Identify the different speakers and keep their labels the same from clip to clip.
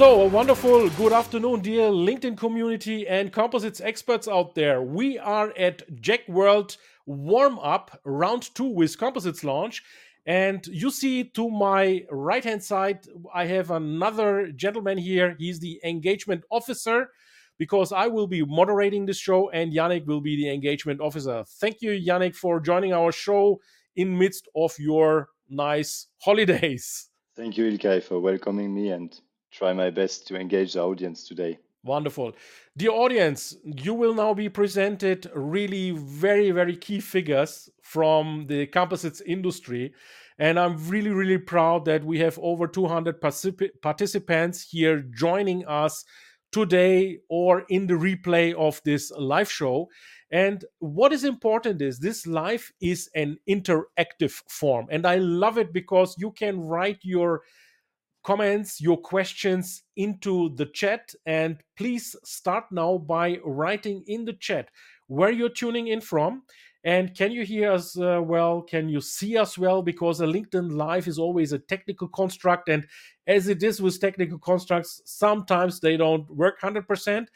Speaker 1: So, a wonderful good afternoon, dear LinkedIn community and composites experts out there. We are at JEC World Warm Up Round 2 with Composites Lounge. And you see to my right hand side, I have another gentleman here. He's the engagement officer because I will be moderating this show and Yannick will be the engagement officer. Thank you, Yannick, for joining our show in midst of your nice holidays.
Speaker 2: Thank you, Ilkay, for welcoming me and try my best to engage the audience today.
Speaker 1: Wonderful. Dear audience, you will now be presented really very, very key figures from the composites industry. And I'm really, really proud that we have over 200 particip- participants here joining us today or in the replay of this live show. And what is important is this live is an interactive form. And I love it because you can write your comments, your questions into the chat. And please start now by writing in the chat where you're tuning in from. And can you hear us uh, well? Can you see us well? Because a LinkedIn Live is always a technical construct. And as it is with technical constructs, sometimes they don't work 100%.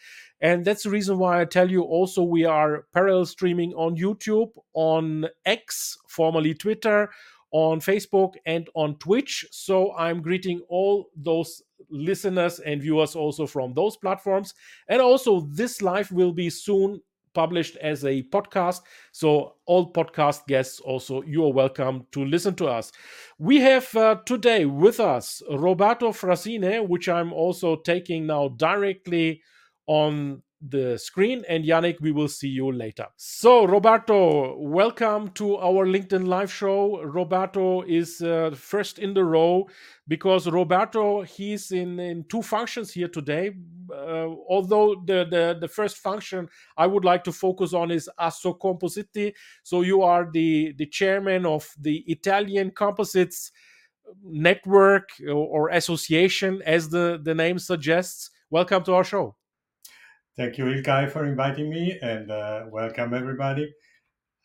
Speaker 1: And that's the reason why I tell you also we are parallel streaming on YouTube, on X, formerly Twitter, on Facebook and on Twitch. So I'm greeting all those listeners and viewers also from those platforms. And also, this live will be soon published as a podcast. So, all podcast guests also, you are welcome to listen to us. We have uh, today with us Roberto Frassine, which I'm also taking now directly on the screen. And Yannick, we will see you later. So, Roberto, welcome to our LinkedIn live show. Roberto is uh, first in the row because Roberto he's in in two functions here today. Uh, although the, the the first function I would like to focus on is Assocompositi. So you are the the chairman of the Italian Composites network or, or association, as the the name suggests. Welcome to our show.
Speaker 3: Thank you, Ilkay, for inviting me, and uh, welcome everybody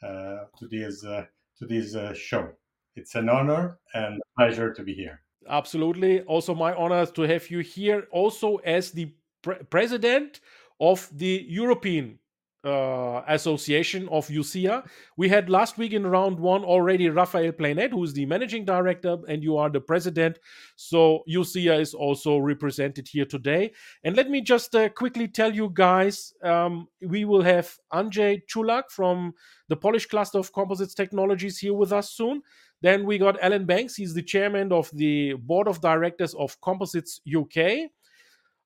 Speaker 3: uh, to this uh, to this uh, show. It's an honor and pleasure to be here.
Speaker 1: Absolutely, also my honor to have you here, also as the pre- president of the European uh, association of EuCIA. We had last week in round one already Rafael Planet, who is the managing director, and you are the president. So EuCIA is also represented here today. And let me just uh, quickly tell you guys um, we will have Andrzej Czulak from the Polish cluster of composites technologies here with us soon. Then we got Alan Banks, he's the chairman of the board of directors of Composites UK.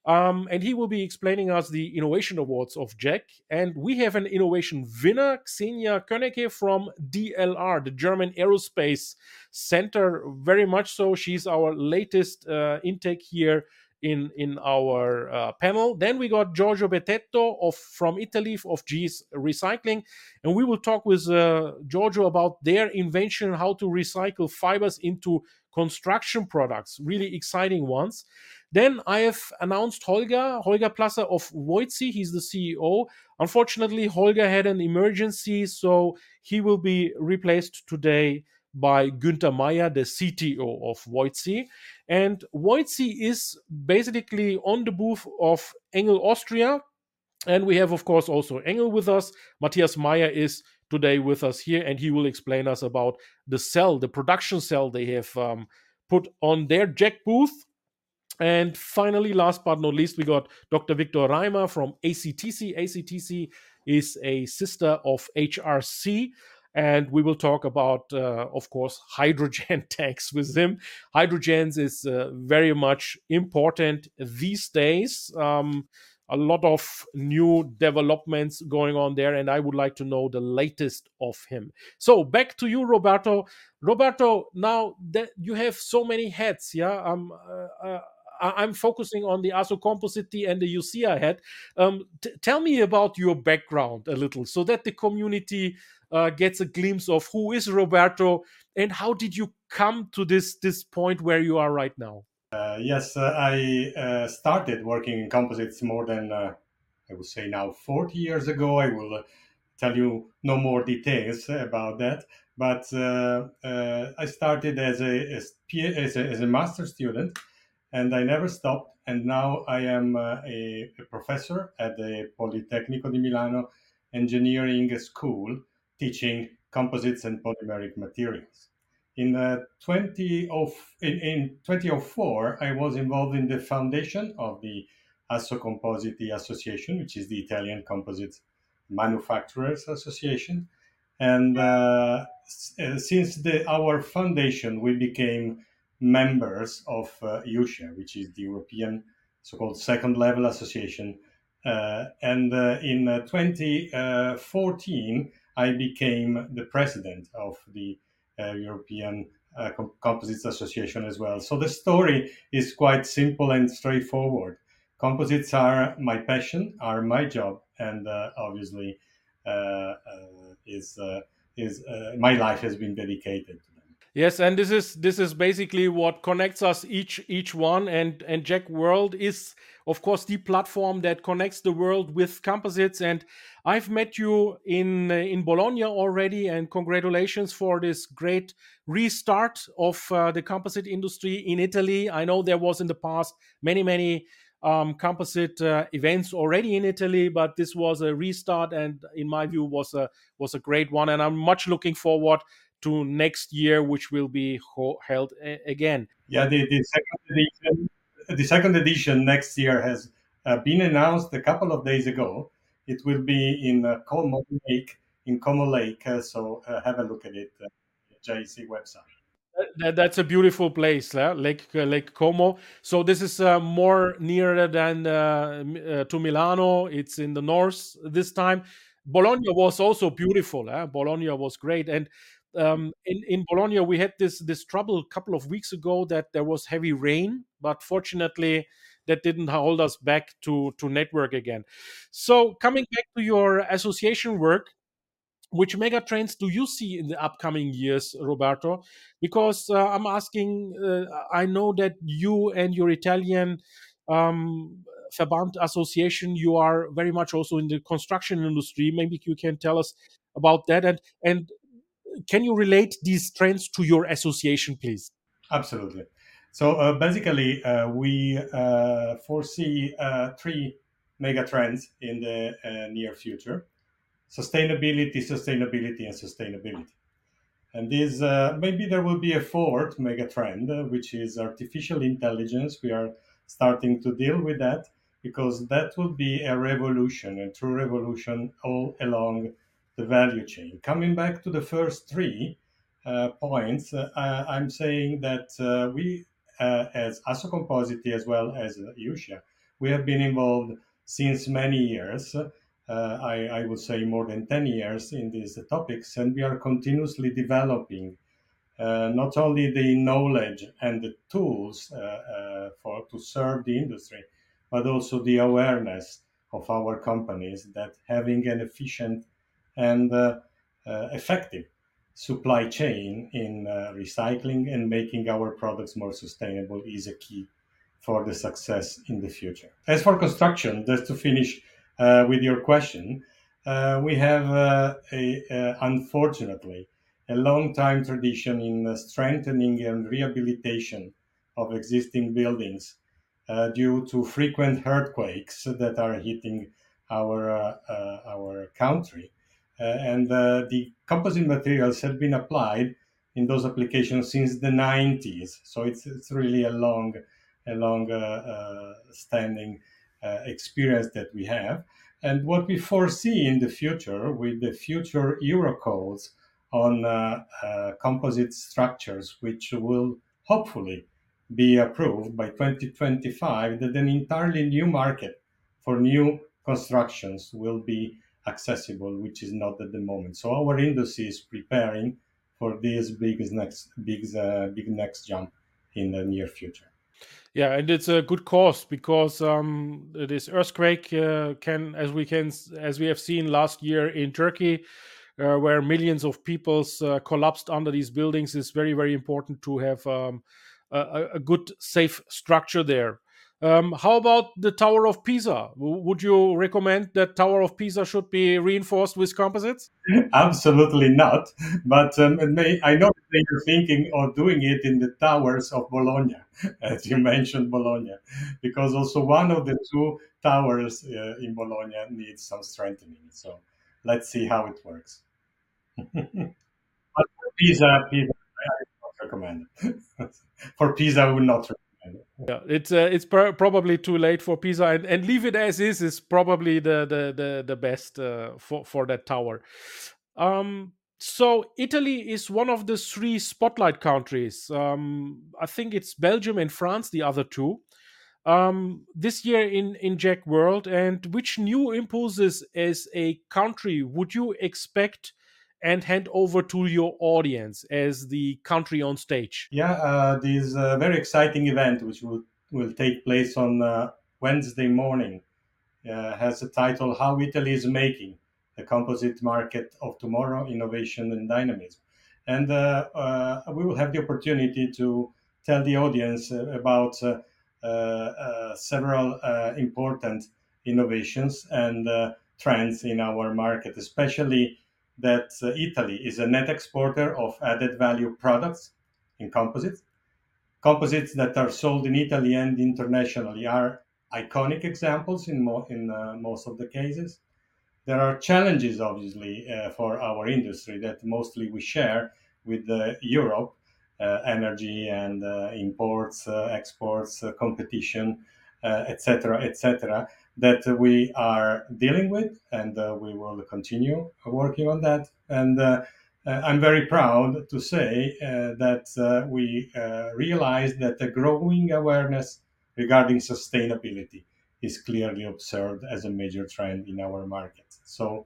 Speaker 1: Um, and he will be explaining us the innovation awards of JEC. And we have an innovation winner, Xenia Köneke from DLR, the German Aerospace Center. Very much so. She's our latest uh, intake here in in our uh, panel. Then we got Giorgio Betteto of from Italy of Gees Recycling, and we will talk with uh, Giorgio about their invention how to recycle fibers into construction products. Really exciting ones. Then I have announced Holger, Holger Plasser of voidsy. He's the CEO. Unfortunately, Holger had an emergency, so he will be replaced today by Günther Mayr, the CTO of voidsy. And voidsy is basically on the booth of Engel Austria. And we have, of course, also Engel with us. Matthias Mayr is today with us here, and he will explain us about the cell, the production cell they have um, put on their JEC booth and finally, last but not least, we got Dr. Viktor Reimer from ACTC. ACTC is a sister of HRC. And we will talk about, uh, of course, hydrogen tanks with him. Hydrogens is uh, very much important these days. Um, a lot of new developments going on there, and I would like to know the latest of him. So back to you, Roberto. Roberto, now that you have so many hats, yeah, um, uh, uh I'm focusing on the Assocompositi and the EuCIA head. Um, t- tell me about your background a little so that the community uh, gets a glimpse of who is Roberto and how did you come to this this point where you are right now.
Speaker 3: Uh, yes, uh, I uh, started working in composites more than uh, I would say now 40 years ago. I will uh, tell you no more details about that. But I started as a, as, as, a, as a master student and I never stopped. And now I am a, a professor at the Politecnico di Milano Engineering School teaching composites and polymeric materials. In, uh, 20 of, in, in 2004, I was involved in the foundation of the Assocompositi Association, which is the Italian Composite Manufacturers Association. And uh, uh, since the, our foundation, we became members of uh, which is the European so-called second level association. Uh, and uh, in uh, 2014, I became the president of the uh, European uh, Composites Association as well. So the story is quite simple and straightforward. Composites are my passion, are my job, and obviously is is my life has been dedicated to.
Speaker 1: Yes, and this is this is basically what connects us each each one, and and JEC World is of course the platform that connects the world with composites and I've met you in in Bologna already, and congratulations for this great restart of uh, the composite industry in Italy. I know there was in the past many many um, composite uh, events already in Italy, but this was a restart, and in my view was a was a great one. And I'm much looking forward to next year, which will be ho- held a- again.
Speaker 3: Yeah, the, the second edition, the second edition next year has uh, been announced a couple of days ago it will be in uh, Como Lake, in Como Lake. Uh, so uh, have a look at it, uh, JEC website.
Speaker 1: That, that's a beautiful place, uh, Lake uh, Lake Como. So this is uh, more nearer than uh, uh, to Milano. It's in the north this time. Bologna was also beautiful. Bologna was great, and um, in in Bologna we had this this trouble a couple of weeks ago that there was heavy rain, but fortunately that didn't hold us back to to network again. So coming back to your association work, which mega trends do you see in the upcoming years, Roberto? Because uh, I'm asking, uh, I know that you and your Italian um, Verband Association, you are very much also in the construction industry. Maybe you can tell us about that, and and can you relate these trends to your association, please?
Speaker 3: Absolutely. So uh, basically, uh, we uh, foresee uh, three mega trends in the uh, near future: sustainability, sustainability, and sustainability. And this uh, maybe there will be a fourth mega trend, which is artificial intelligence. We are starting to deal with that because that will be a revolution, a true revolution all along the value chain. Coming back to the first three points, I'm saying that we uh, as Assocompositi as well as EuCIA, we have been involved since many years. Uh, I, I, would say more than 10 years in these topics, and we are continuously developing uh, not only the knowledge and the tools uh, uh, for to serve the industry, but also the awareness of our companies that having an efficient and uh, effective supply chain in uh, recycling and making our products more sustainable is a key for the success in the future. As for construction, just to finish uh, with your question, uh, we have uh, a, uh, unfortunately a long time tradition in strengthening and rehabilitation of existing buildings uh, due to frequent earthquakes that are hitting our our country uh, and uh, the composite materials have been applied in those applications since the 90s. So it's, it's really a long, a long uh, standing experience that we have. And what we foresee in the future with the future Eurocodes on uh, uh, composite structures, which will hopefully be approved by 2025, that an entirely new market for new constructions will be accessible, which is not at the moment. So our industry is preparing for this big next big uh, big next jump in the near future.
Speaker 1: Yeah, and it's a good cause because um, this earthquake uh, can, as we can, as we have seen last year in Turkey, uh, where millions of peoples uh, collapsed under these buildings, is very, very important to have um, a, a, good, safe structure there. Um, how about the Tower of Pisa? Would you recommend that Tower of Pisa should be reinforced with composites?
Speaker 3: Absolutely not. But um, may, I know that you're thinking of doing it in the towers of Bologna, as you mentioned Bologna, because also one of the two towers uh, in Bologna needs some strengthening. So let's see how it works. but for Pisa, Pisa, I would not recommend for Pisa, I would not recommend
Speaker 1: yeah, it's uh, it's pr- probably too late for Pisa, and, and leave it as is is probably the the the, the best uh, for for that tower. Um, so Italy is one of the three spotlight countries. Um, I think it's Belgium and France, the other two. Um, this year in in JEC World, and which new impulses as a country would you expect? And hand over to your audience as the country on stage.
Speaker 3: Yeah, uh, this uh, very exciting event, which will, will take place on uh, Wednesday morning, uh, has the title How Italy is Making the Composite Market of Tomorrow Innovation and Dynamism. And uh, we will have the opportunity to tell the audience about several important innovations and trends in our market, especially that uh, Italy is a net exporter of added value products in composites. Composites that are sold in Italy and internationally are iconic examples in, mo- in uh, most of the cases. There are challenges, obviously, uh, for our industry that mostly we share with uh, Europe uh, energy and uh, imports, exports, competition, etc., etc that we are dealing with, and uh, we will continue working on that. And uh, uh I'm very proud to say uh, that uh, we realize that the growing awareness regarding sustainability is clearly observed as a major trend in our market. So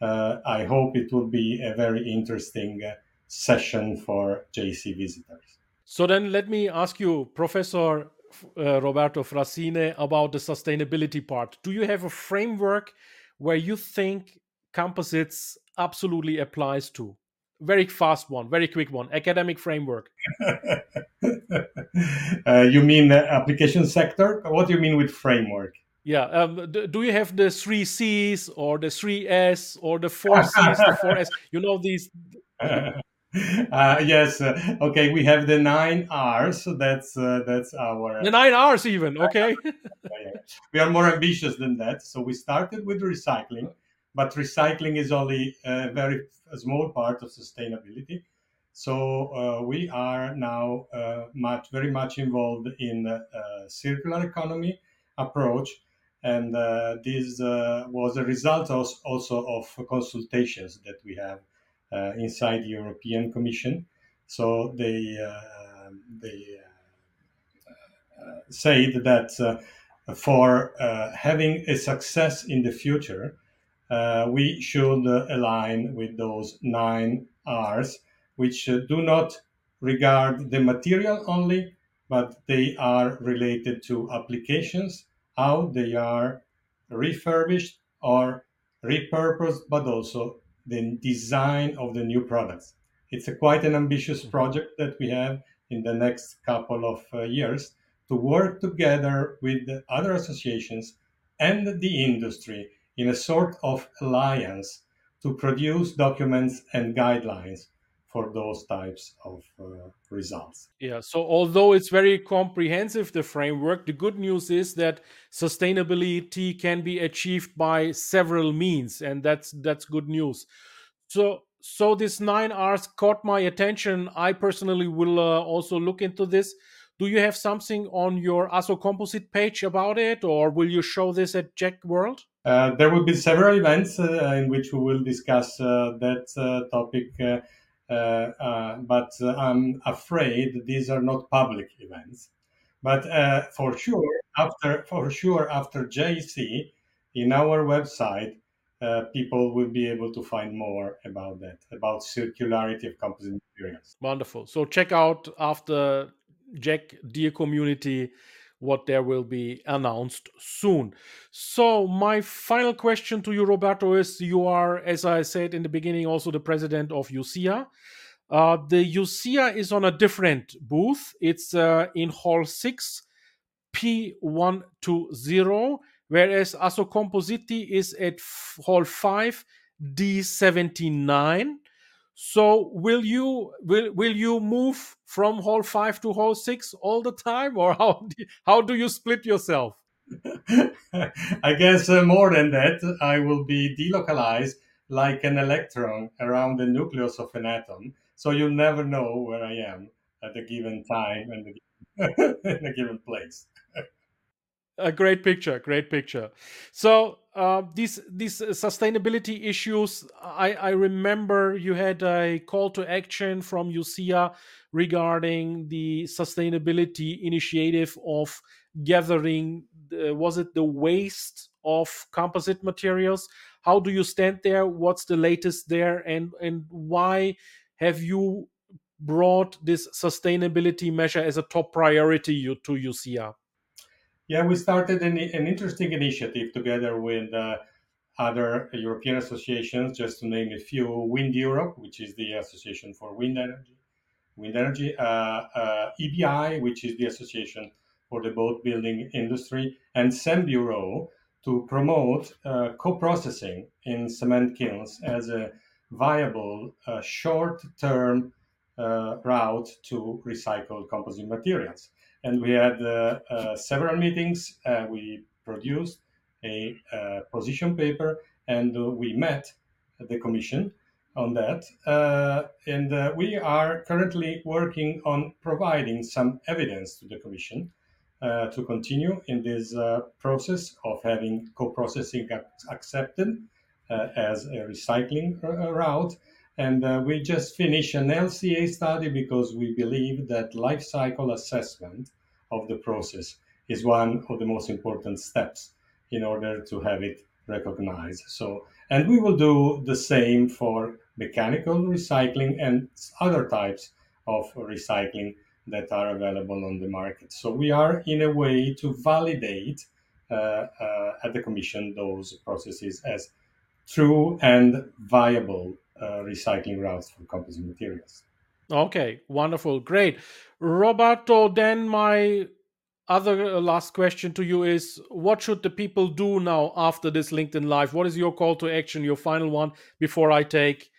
Speaker 3: I hope it will be a very interesting session for JEC visitors.
Speaker 1: So then let me ask you, Professor uh, Roberto Frassine about the sustainability part. Do you have a framework where you think composites absolutely applies to? Very fast one, very quick one. Academic framework.
Speaker 3: uh, you mean the application sector? What do you mean with framework?
Speaker 1: Yeah. Um, do you have the three C's or the three S or the four C's, the four S? You know these.
Speaker 3: Uh, yes. Uh, okay. We have the nine R's. So that's uh, that's our
Speaker 1: the nine R's even. Okay.
Speaker 3: we are more ambitious than that. So we started with recycling, but recycling is only a very small part of sustainability. So uh, we are now uh, much very much involved in a circular economy approach. And uh, this was a result also of consultations that we have uh, Uh, inside the European Commission. So they uh, they uh, uh said that uh, for having a success in the future, we should align with those nine R's, which do not regard the material only, but they are related to applications, how they are refurbished or repurposed, but also the design of the new products. It's a quite an ambitious mm-hmm. project that we have in the next couple of uh, years to work together with the other associations and the industry in a sort of alliance to produce documents and guidelines for those types of uh, results.
Speaker 1: Yeah, so although it's very comprehensive, the framework, the good news is that sustainability can be achieved by several means, and that's that's good news. So so this nine R's caught my attention. I personally will uh, also look into this. Do you have something on your Assocompositi page about it, or will you show this at JEC World?
Speaker 3: Uh, there will be several events uh, in which we will discuss uh, that uh, topic but uh, I'm afraid these are not public events. But for sure, after for sure after JEC, in our website, uh, people will be able to find more about that, about circularity of composite materials.
Speaker 1: Wonderful. So check out after JEC Dear Community what there will be announced soon. So, my final question to you, Roberto, is you are, as I said in the beginning, also the president of EuCIA. Uh, the EuCIA is on a different booth. It's uh, in Hall 6, P120, whereas Assocompositi is at Hall 5, D79. So will you will will you move from hall five to hall six all the time, or how do, how do you split yourself?
Speaker 3: I guess uh, more than that, I will be delocalized like an electron around the nucleus of an atom. So you'll never know where I am at a given time and in a given place
Speaker 1: a great picture great picture. So uh, these these sustainability issues I, I remember you had a call to action from EuCIA regarding the sustainability initiative of gathering the, was it the waste of composite materials? How do you stand there? What's the latest there? And and why have you brought this sustainability measure as a top priority to EuCIA
Speaker 3: yeah, we started an, an interesting initiative together with uh, other European associations, just to name a few. Wind Europe, which is the Association for Wind Energy, Wind Energy, uh, uh, EBI, which is the Association for the Boat Building Industry, and Cembureau to promote uh, co processing in cement kilns as a viable uh, short term uh, route to recycled composite materials and we had uh, uh, several meetings. Uh, we produced a position paper, and we met the commission on that. Uh, and uh, we are currently working on providing some evidence to the Commission uh, to continue in this process of having co processing accepted as a recycling route. And uh, we just finished an LCA study because we believe that life cycle assessment of the process is one of the most important steps in order to have it recognized. So, and we will do the same for mechanical recycling and other types of recycling that are available on the market. So we are in a way to validate uh, uh, at the Commission those processes as true and viable uh, recycling routes for composite materials.
Speaker 1: Okay, wonderful, great. Roberto, then my other uh, last question to you is what should the people do now after this LinkedIn Live? What is your call to action, your final one, before I take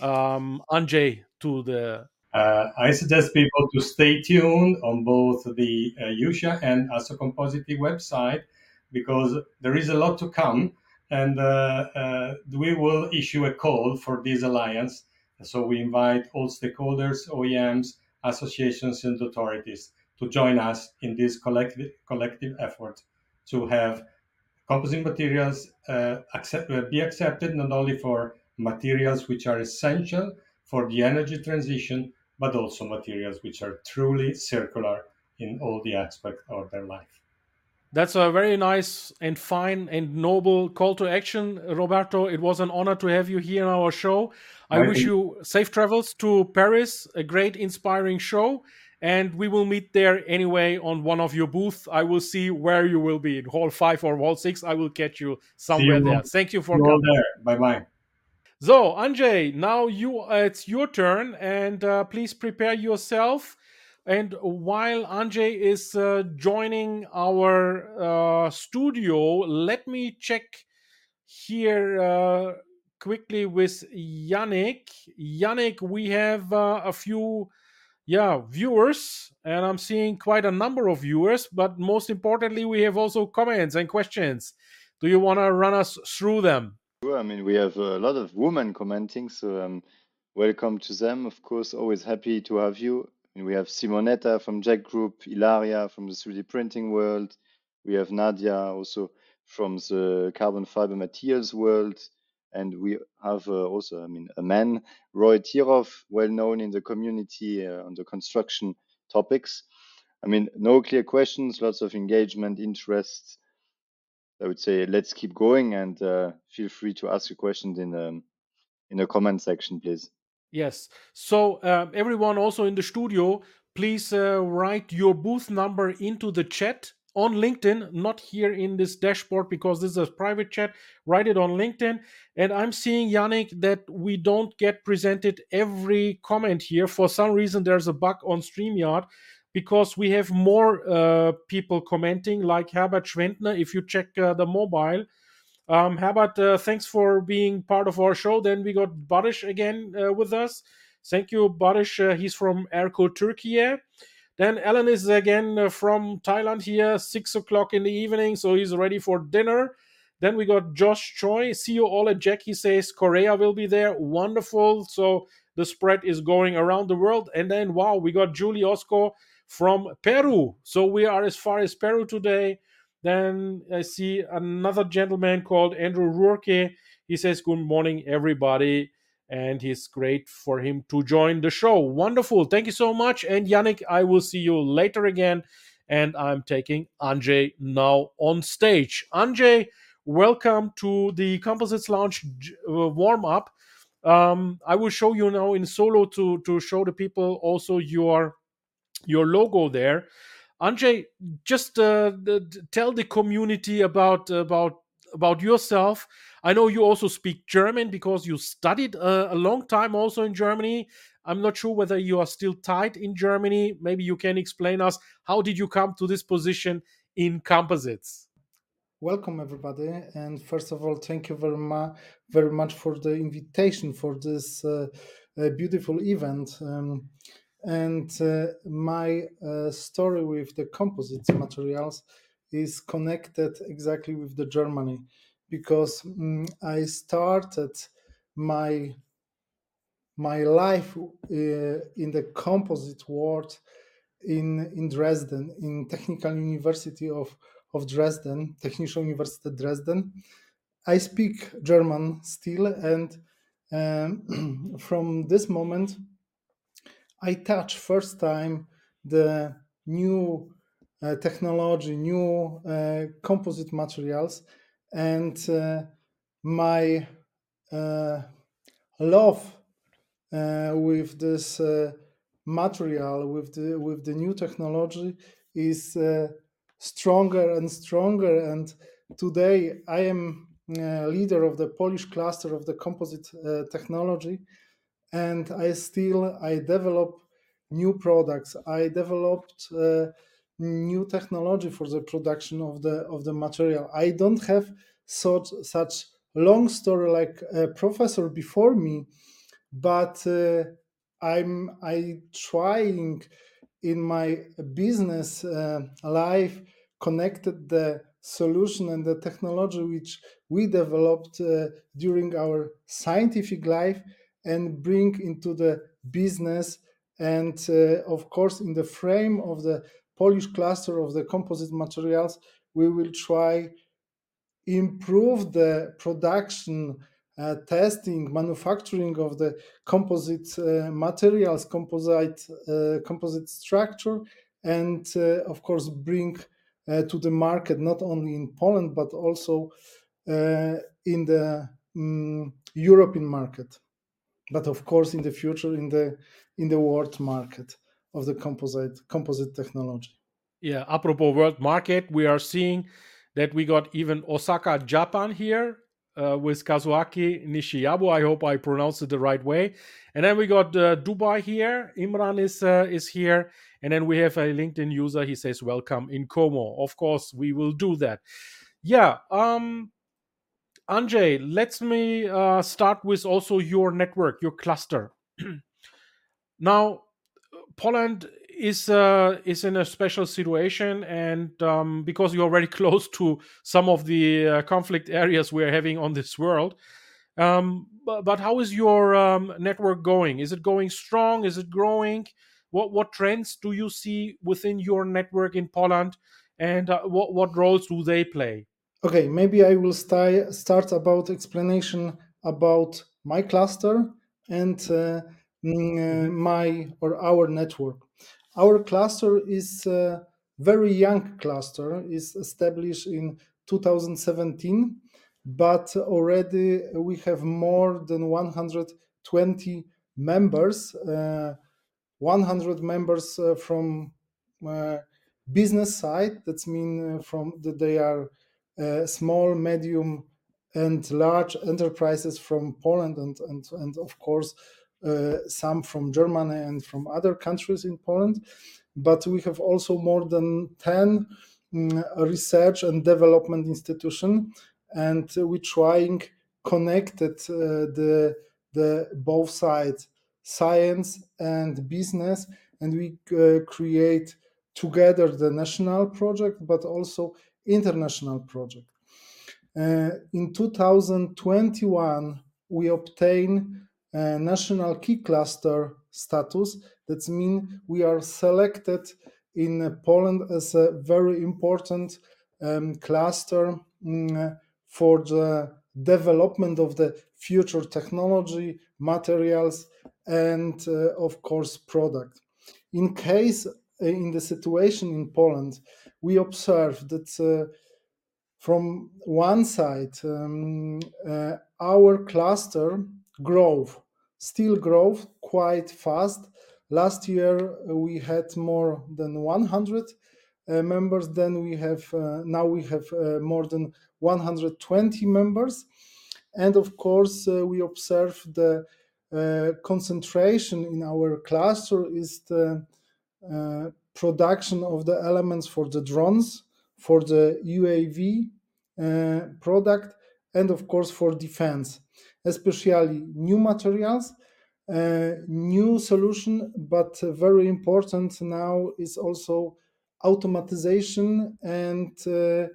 Speaker 1: um, Andrzej to the.
Speaker 3: Uh, I suggest people to stay tuned on both the uh, EuCIA and Assocompositi website because there is a lot to come and uh, uh, we will issue a call for this alliance. So we invite all stakeholders, OEMs, associations, and authorities to join us in this collective collective effort to have composite materials uh, accept, uh, be accepted not only for materials which are essential for the energy transition, but also materials which are truly circular in all the aspects of their life.
Speaker 1: That's a very nice and fine and noble call to action, Roberto. It was an honor to have you here in our show. I wish you safe travels to Paris, a great, inspiring show. And we will meet there anyway on one of your booths. I will see where you will be in Hall 5 or Hall 6. I will catch you somewhere you there. Thank you for coming. there.
Speaker 3: Bye bye.
Speaker 1: So, Andrzej, now you uh, it's your turn, and uh, please prepare yourself and while Andrzej is uh, joining our uh, studio, let me check here uh, quickly with Yannick. Yannick, we have uh, a few yeah viewers and i'm seeing quite a number of viewers but most importantly we have also comments and questions. Do you want to run us through them?
Speaker 2: Sure i mean we have a lot of women commenting so um, welcome to them. Of course always happy to have you and we have Simonetta from JEC Group, Ilaria from the 3D printing world. We have Nadia also from the carbon fiber materials world. And we have uh, also, I mean, a man, Roy Tirov, well known in the community uh, on the construction topics. I mean, no clear questions, lots of engagement, interest. I would say let's keep going and uh, feel free to ask your questions in um, in the comment section, please.
Speaker 1: Yes. So uh, everyone also in the studio, please uh, write your booth number into the chat on LinkedIn, not here in this dashboard because this is a private chat. Write it on LinkedIn. And I'm seeing, Yannick, that we don't get presented every comment here. For some reason, there's a bug on StreamYard because we have more uh, people commenting, like Herbert Schwendner. If you check uh, the mobile, um, how about uh, thanks for being part of our show. Then we got Barish again uh, with us. Thank you, Barish. Uh, he's from Erko Turkey. Then Alan is again uh, from Thailand here, six o'clock in the evening, so he's ready for dinner. Then we got Josh Choi. See you all at JEC. He says Korea will be there. Wonderful. So the spread is going around the world. And then, wow, we got Julie Osco from Peru. So we are as far as Peru today. Then I see another gentleman called Andrew Rourke. He says, Good morning, everybody and it's great for him to join the show. Wonderful. Thank you so much. And Yannick, I will see you later again. And I'm taking Andrzej now on stage. Andrzej, welcome to the Composites Lounge uh, warm up. Um, I will show you now in solo to to show the people also your your logo there. Andrzej, just uh, tell the community about about about yourself I know you also speak German because you studied a, a long time also in Germany. I'm not sure whether you are still tied in Germany. Maybe you can explain us how did you come to this position in composites?
Speaker 4: Welcome everybody, and first of all, thank you very much, very much for the invitation for this uh, uh, beautiful event. Um, and uh, my uh, story with the composites materials is connected exactly with the Germany because um, I started my my life uh, in the composite world in in Dresden, in Technical University of of Dresden, Technische Universität Dresden. I speak German still, and um, from this moment, I touch first time the new uh, technology, new uh, composite materials, and uh, my uh, love uh, with this material with the with the new technology is stronger and stronger. And today i am uh, leader of the polish cluster of the composite uh, technology and i still i develop new products i developed uh, new technology for the production of the of the material. I don't have such such long story like a professor before me, but uh, I'm I trying in my business uh, life connected the solution and the technology which we developed uh, during our scientific life and bring into the business and uh, of course in the frame of the Polish cluster of the composite materials, we will try improve the production, uh, testing, manufacturing of the composite uh, materials, composite uh, composite structure, and uh, of course bring uh, to the market not only in Poland but also in the um, European market, but of course in the future in the in the world market of the composite composite technology.
Speaker 1: Yeah, apropos world market, we are seeing that we got even Osaka, Japan here uh, with Kazuaki Nishiyabu. I hope I pronounced it the right way. And then we got uh, Dubai here. Imran is uh, is here, and then we have a LinkedIn user. He says, "Welcome in Como." Of course, we will do that. Yeah. Um, Andrzej, let's me uh, start with also your network, your cluster. now, Poland is uh, is in a special situation, and um, because you're very close to some of the uh, conflict areas we're having on this world. Um, but, how is your um, network going? Is it going strong? Is it growing? What what trends do you see within your network in Poland, and uh, what what roles do they play?
Speaker 4: Okay, maybe I will start start about explanation about my cluster and uh, Mm, uh, my or our network. Our cluster is a very young cluster, is established in 2017, but already we have more than 120 members. Uh, 100 members uh, from uh, business side. That's mean from that they are small, medium, and large enterprises from Poland and and and of course uh, some from Germany and from other countries in Poland. But we have also more than 10 um, research and development institution, and we're trying connected uh, the the both sides, science and business, and we uh, create together the national project, but also international project. Uh, in 2021, we obtain national key cluster status. That means we are selected in Poland as a very important um, cluster um, for the development of the future technology, materials, and uh, of course, product. In case, uh, in the situation in Poland, we observe that uh, from one side, um, uh, our cluster growth still growth quite fast. Last year uh, we had more than 100 uh, members. Then we have uh, now we have uh, more than 120 members, and of course we observe the concentration in our cluster is the production of the elements for the drones, for the UAV product, and of course for defense especially new materials, uh, new solution, but very important now is also automatization and uh,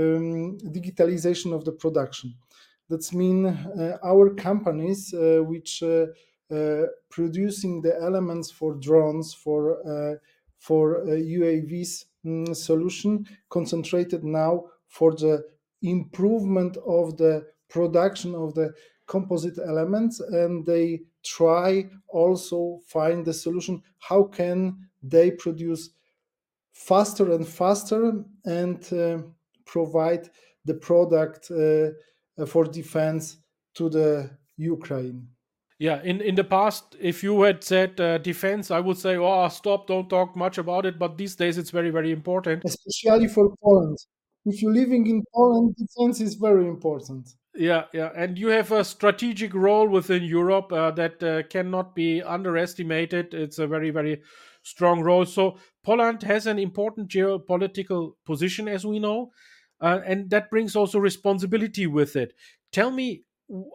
Speaker 4: um, digitalization of the production. That's mean uh, our companies uh, which uh, uh, producing the elements for drones for for UAVs um, solution concentrated now for the improvement of the production of the composite elements and they try also find the solution. How can they produce faster and faster and uh, provide the product uh, for defense to the ukraine
Speaker 1: yeah in in the past if you had said uh, defense i would say oh stop don't talk much about it but these days it's very very important
Speaker 4: especially for poland if you're living in poland defense is very important
Speaker 1: yeah, yeah, and you have a strategic role within Europe uh, that uh, cannot be underestimated. It's a very, very strong role. So Poland has an important geopolitical position, as we know, uh, and that brings also responsibility with it. Tell me,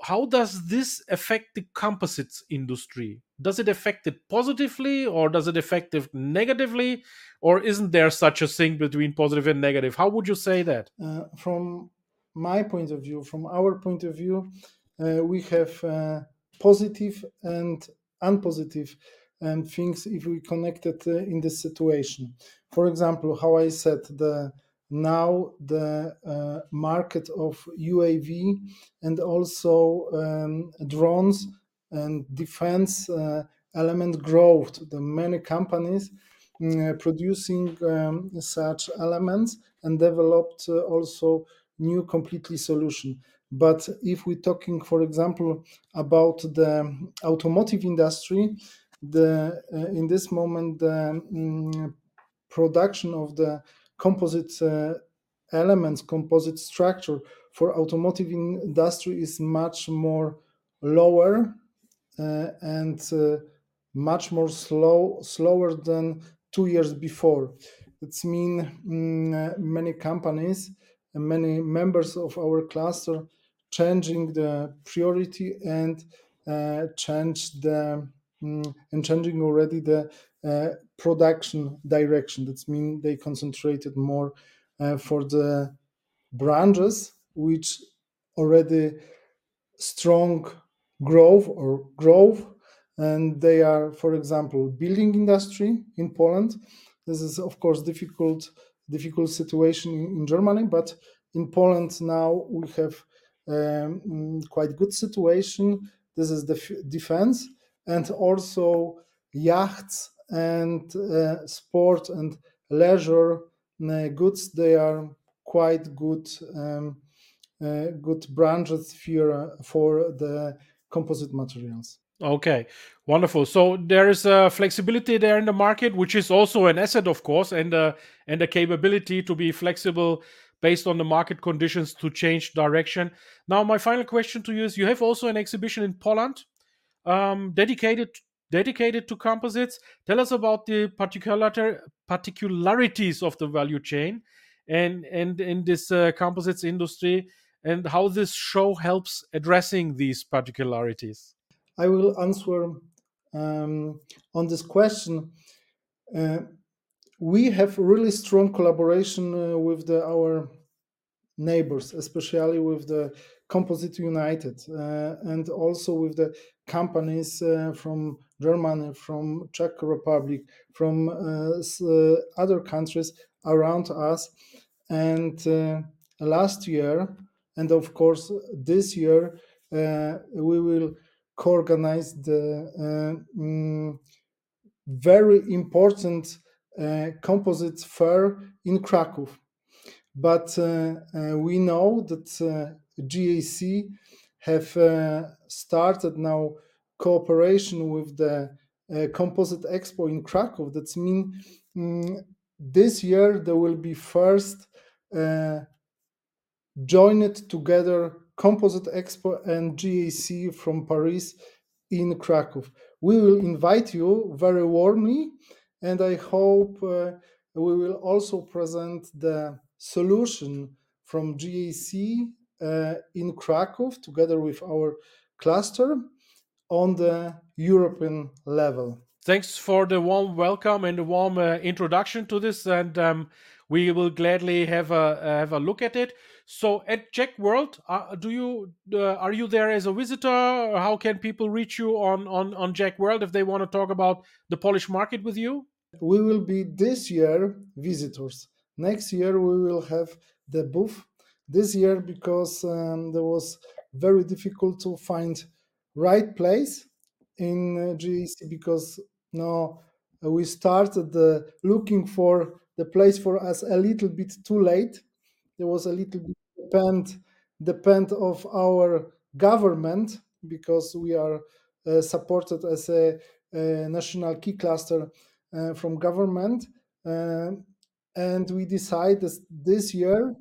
Speaker 1: how does this affect the composites industry? Does it affect it positively, or does it affect it negatively, or isn't there such a thing between positive and negative? How would you say that?
Speaker 4: Uh, from my point of view, from our point of view, uh, we have uh, positive and unpositive um, things if we connect it uh, in this situation. For example, how I said the now the uh, market of UAV and also um, drones and defense uh, element growth. The many companies uh, producing um, such elements and developed also new completely solution. But if we're talking, for example, about the automotive industry, the uh, in this moment the um, production of the composite uh, elements, composite structure for automotive industry is much more lower uh, and uh, much more slow, slower than two years before. It's mean um, many companies and many members of our cluster changing the priority and uh, change the um, and changing already the uh, production direction. That means they concentrated more uh, for the branches which already strong growth or growth and they are for example building industry in poland this is of course difficult difficult situation in, Germany, but in Poland now we have um, quite good situation. This is the defense and also yachts and uh, sport and leisure uh, goods. They are quite good um, uh, good branches for, for the composite materials.
Speaker 1: Okay, wonderful. So there is a flexibility there in the market, which is also an asset, of course, and a, and a capability to be flexible based on the market conditions to change direction. Now, my final question to you is: You have also an exhibition in Poland, um, dedicated dedicated to composites. Tell us about the particular particularities of the value chain and and in this uh, composites industry, and how this show helps addressing these particularities.
Speaker 4: I will answer um, on this question. Uh, we have really strong collaboration uh, with the, our neighbors, especially with the Composite United uh, and also with the companies uh, from Germany, from Czech Republic, from uh, uh, other countries around us. And last year, and of course this year, we will co-organize the uh, mm, very important uh, composites fair in Krakow. But uh, we know that JEC have started now cooperation with the uh, Composite Expo in Krakow. That's mean um, this year there will be first uh, joined together Composite Expo and JEC from Paris in Krakow. We will invite you very warmly, and I hope uh, we will also present the solution from JEC uh, in Krakow together with our cluster on the European level.
Speaker 1: Thanks for the warm welcome and the warm uh, introduction to this, and um, we will gladly have a have a look at it. So at JEC World, uh, do you uh, are you there as a visitor? Or how can people reach you on on on JEC World if they want to talk about the Polish market with you?
Speaker 4: We will be this year visitors. Next year we will have the booth. This year because um, there was very difficult to find right place in JEC because now we started uh, looking for the place for us a little bit too late. There was a little bit depend depend of our government because we are uh, supported as a, a, national key cluster uh, from government uh, and we decided this year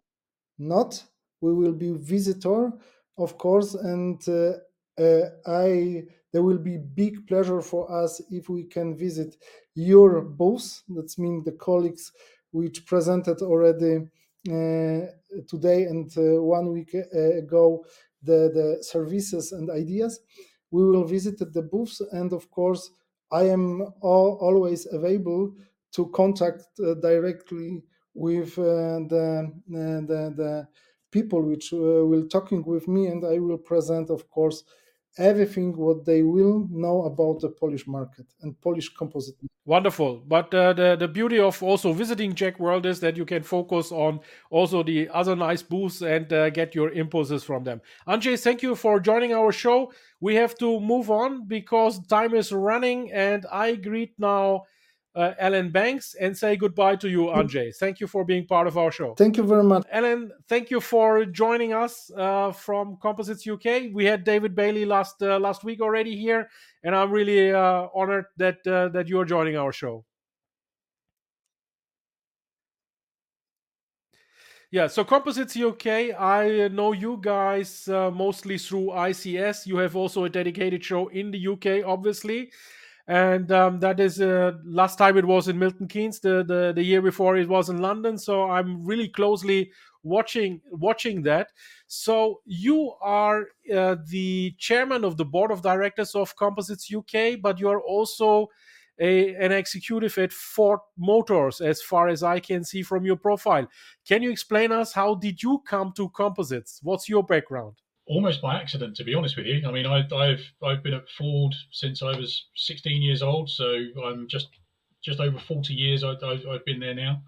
Speaker 4: not we will be visitor of course and uh, uh, i there will be big pleasure for us if we can visit your booth that means the colleagues which presented already uh, today and uh, one week uh, ago the, the services and ideas. We will visit the booths, and of course, I am all, always available to contact directly with the, the, the people which will talking with me, and I will present, of course, everything what they will know about the Polish market and Polish composite.
Speaker 1: Wonderful. But uh, the the beauty of also visiting JEC World is that you can focus on also the other nice booths and uh, get your impulses from them. Andrzej, thank you for joining our show. We have to move on because time is running, and I greet now uh, Alan Banks and say goodbye to you, Andrzej. Thank you for being part of our show.
Speaker 4: Thank you very much.
Speaker 1: Alan, thank you for joining us uh, from Composites UK. We had David Bailey last uh, last week already here, and I'm really uh, honored that uh, that you are joining our show. Yeah, so Composites UK, I know you guys uh, mostly through ICS. You have also a dedicated show in the UK, obviously and um, that is uh, last time it was in Milton Keynes. The, the the year before it was in London. So I'm really closely watching watching that. So you are uh, the chairman of the board of directors of Composites UK, but you are also a, an executive at Ford Motors, as far as I can see from your profile. Can you explain us how did you come to composites? What's your background?
Speaker 5: Almost by accident, to be honest with you. I mean, I, have I've been at Ford since I was 16 years old, so I'm just just over 40 years I, have been there now.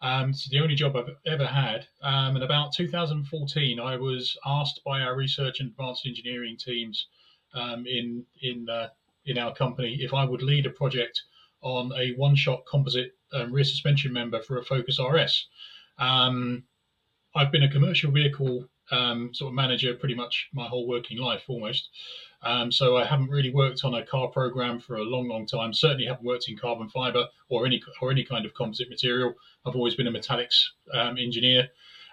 Speaker 5: Um, it's the only job I've ever had. Um, and about 2014, I was asked by our research and advanced engineering teams um, in in uh, in our company if I would lead a project on a one-shot composite um, rear suspension member for a Focus RS. Um, I've been a commercial vehicle um, sort of manager pretty much my whole working life almost. Um, so I haven't really worked on a car program for a long, long time. Certainly haven't worked in carbon fiber or any or any kind of composite material. I've always been a metallics um, engineer,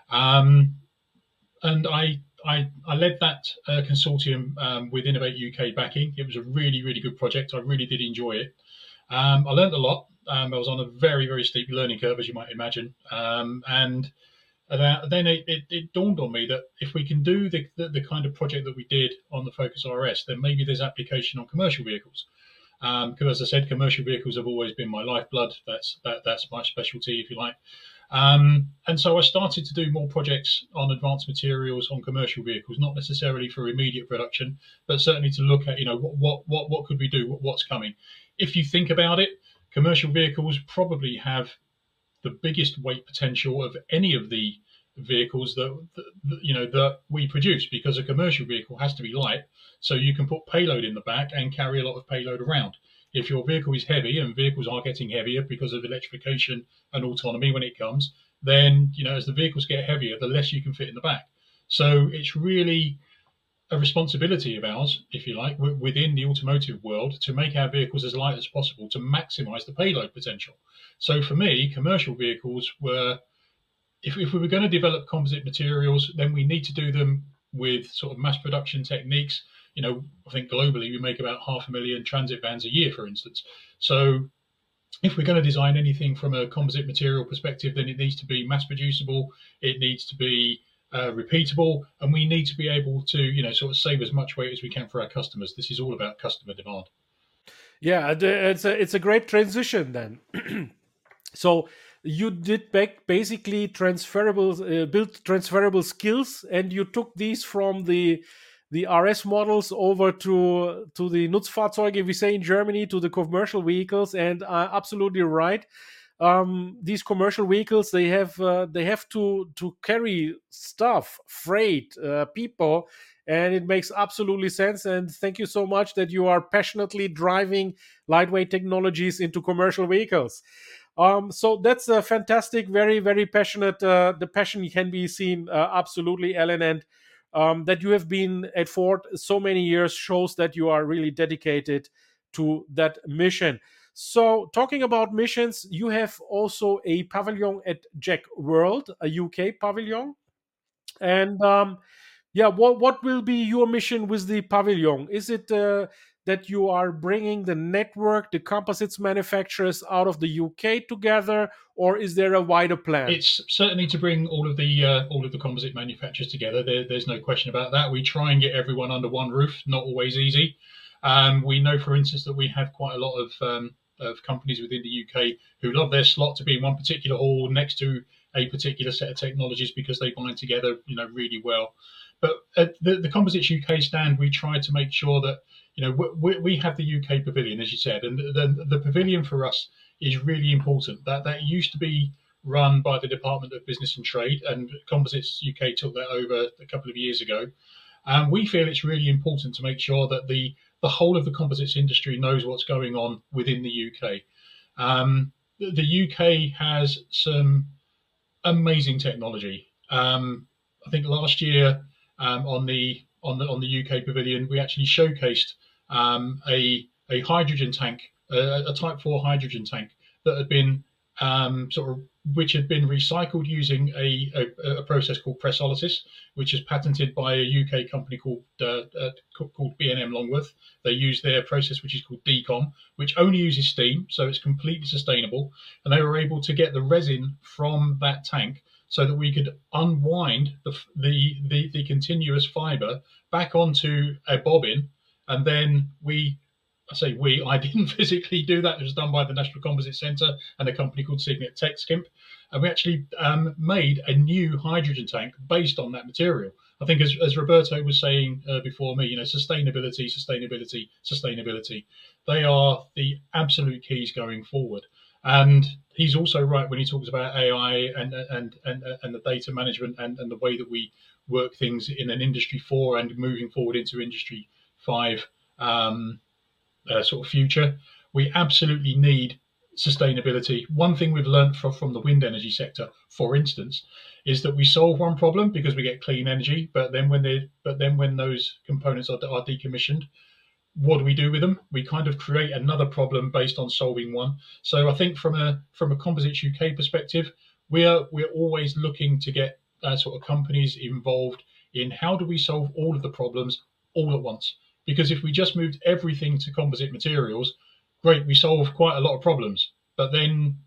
Speaker 5: um, and I, I, I led that uh, consortium um, with Innovate UK backing. It was a really really good project. I really did enjoy it. Um, I learned a lot. Um, I was on a very very steep learning curve, as you might imagine, and and then it, it, it, dawned on me that if we can do the, the, the, kind of project that we did on the Focus RS, then maybe there's application on commercial vehicles. Because um, as I said, commercial vehicles have always been my lifeblood. That's that, that's my specialty, if you like. Um, and so I started to do more projects on advanced materials on commercial vehicles, not necessarily for immediate production, but certainly to look at, you know, what what what, what could we do, what, what's coming. If you think about it, commercial vehicles probably have the biggest weight potential of any of the vehicles that, that, you know that we produce because a commercial vehicle has to be light. So you can put payload in the back and carry a lot of payload around. If your vehicle is heavy and vehicles are getting heavier because of electrification and autonomy when it comes then you know as the vehicles get heavier the less you can fit in the back. So it's really a responsibility of ours, if you like, within the automotive world to make our vehicles as light as possible to maximize the payload potential. So for me, commercial vehicles were, if, if we were going to develop composite materials, then we need to do them with sort of mass production techniques. You know, I think globally we make about half a million transit vans a year, for instance. So if we're going to design anything from a composite material perspective, then it needs to be mass producible. It needs to be uh, repeatable, and we need to be able to, you know, sort of save as much weight as we can for our customers. This is all about customer demand.
Speaker 1: Yeah, it's a it's a great transition then. So you did back basically transferable uh, build transferable skills, and you took these from the the RS models over to to the Nutzfahrzeuge, we say in Germany, to the commercial vehicles, and uh, absolutely right. Um, these commercial vehicles they have uh, they have to to carry stuff, freight, uh, people, and it makes absolutely sense. And thank you so much that you are passionately driving lightweight technologies into commercial vehicles. Um, so that's a fantastic, very, very passionate. Uh, the passion can be seen uh, absolutely, Ellen, and um, that you have been at Ford so many years shows that you are really dedicated to that mission. So, talking about missions, you have also a pavilion at JEC World, a UK pavilion, and um, yeah, what what will be your mission with the pavilion? Is it uh, that you are bringing the network, the composites manufacturers out of the UK together, or is there a wider plan?
Speaker 5: It's certainly to bring all of the uh, all of the composite manufacturers together. There, there's no question about that. We try and get everyone under one roof. Not always easy. Um, we know, for instance, that we have quite a lot of um, of companies within the UK who love their slot to be in one particular hall next to a particular set of technologies because they bind together, you know, really well. But at the, the Composites UK stand, we try to make sure that you know, we, we have the UK pavilion, as you said, and the, the, the pavilion for us is really important. That that used to be run by the Department of Business and Trade, and Composites UK took that over a couple of years ago. And we feel it's really important to make sure that the the whole of the composites industry knows what's going on within the UK. Um, the, UK has some amazing technology. Um, I think last year um, on the on the on the UK pavilion, we actually showcased um, a a hydrogen tank, a, a, Type Four hydrogen tank that had been um, sort of which had been recycled using a, a, a, process called pressolysis, which is patented by a UK company called uh, uh, called B&M Longworth. They use their process, which is called DECOM, which only uses steam, so it's completely sustainable. And they were able to get the resin from that tank so that we could unwind the the, the, the continuous fibre back onto a bobbin and then we, I say we, I didn't physically do that. It was done by the National Composite Centre and a company called Cygnet Texkimp. And we actually um, made a new hydrogen tank based on that material. I think, as, as Roberto was saying uh, before me, you know, sustainability, sustainability, sustainability. They are the absolute keys going forward. And he's also right when he talks about AI and and and, and the data management and, and the way that we work things in an industry four and moving forward into industry five um, uh, sort of future. We absolutely need sustainability. One thing we've learned from, from the wind energy sector, for instance, is that we solve one problem because we get clean energy, but then when they but then when those components are, are decommissioned, what do we do with them? We kind of create another problem based on solving one. So I think from a from a Composites UK perspective, we're we're always looking to get uh, sort of companies involved in how do we solve all of the problems all at once. Because if we just moved everything to composite materials, great, we solve quite a lot of problems. But then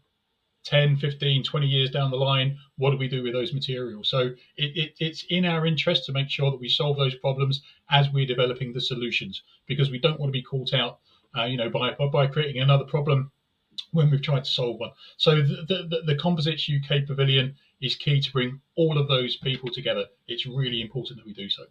Speaker 5: 10, 15, 20 years down the line, what do we do with those materials? So it, it, it's in our interest to make sure that we solve those problems as we're developing the solutions because we don't want to be caught out, uh, you know, by, by creating another problem when we've tried to solve one. So the, the, the Composites UK Pavilion is key to bring all of those people together. It's really important that we do so.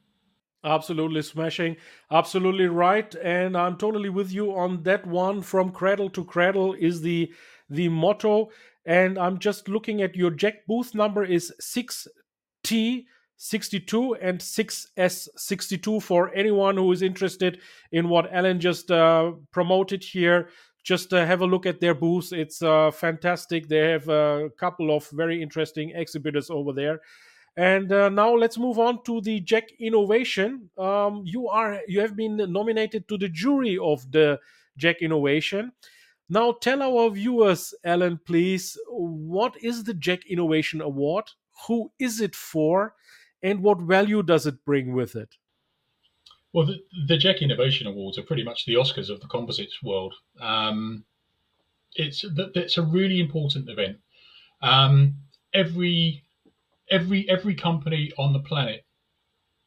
Speaker 1: Absolutely smashing. Absolutely right. And I'm totally with you on that one. From cradle to cradle is the the motto. And I'm just looking at your JEC booth number is 6T62 and 6S62 for anyone who is interested in what Alan just uh, promoted here. Just uh, have a look at their booth. It's uh, fantastic. They have a couple of very interesting exhibitors over there. And uh, now let's move on to the JEC Innovation. Um, you are you have been nominated to the jury of the JEC Innovation. Now tell our viewers, Alan, please, what is the JEC Innovation Award? Who is it for? And what value does it bring with it?
Speaker 5: Well, the, the JEC Innovation Awards are pretty much the Oscars of the composites world. Um, it's it's a really important event. Um, every every every company on the planet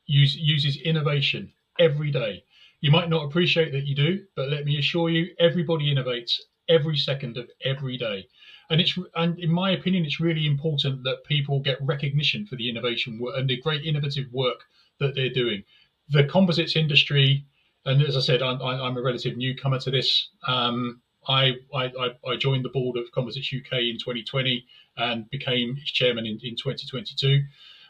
Speaker 5: use, uses innovation every day. You might not appreciate that you do, but let me assure you, everybody innovates every second of every day. And it's and in my opinion, it's really important that people get recognition for the innovation work and the great innovative work that they're doing. The composites industry, and as I said, I'm, I'm a relative newcomer to this. Um, I, I, I joined the board of Composites UK in 2020 and became its chairman in, in 2022.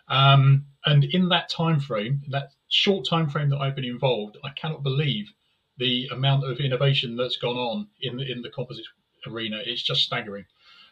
Speaker 5: Um, and in that time frame, that short time frame that I've been involved, I cannot believe the amount of innovation that's gone on in the, in the composite arena. It's just staggering.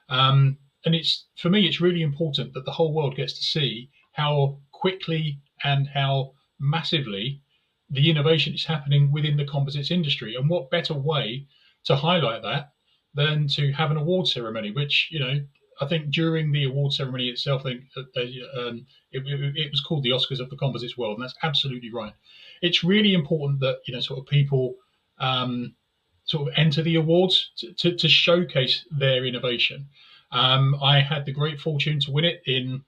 Speaker 5: Um, and it's for me, it's really important that the whole world gets to see how quickly and how massively the innovation is happening within the composites industry. And what better way to highlight that than to have an award ceremony, which you know I think during the award ceremony itself, they, they, um, it, it, it, was called the Oscars of the Composites World, and that's absolutely right. It's really important that you know sort of people um, sort of enter the awards to, to, to showcase their innovation. Um, I had the great fortune to win it in.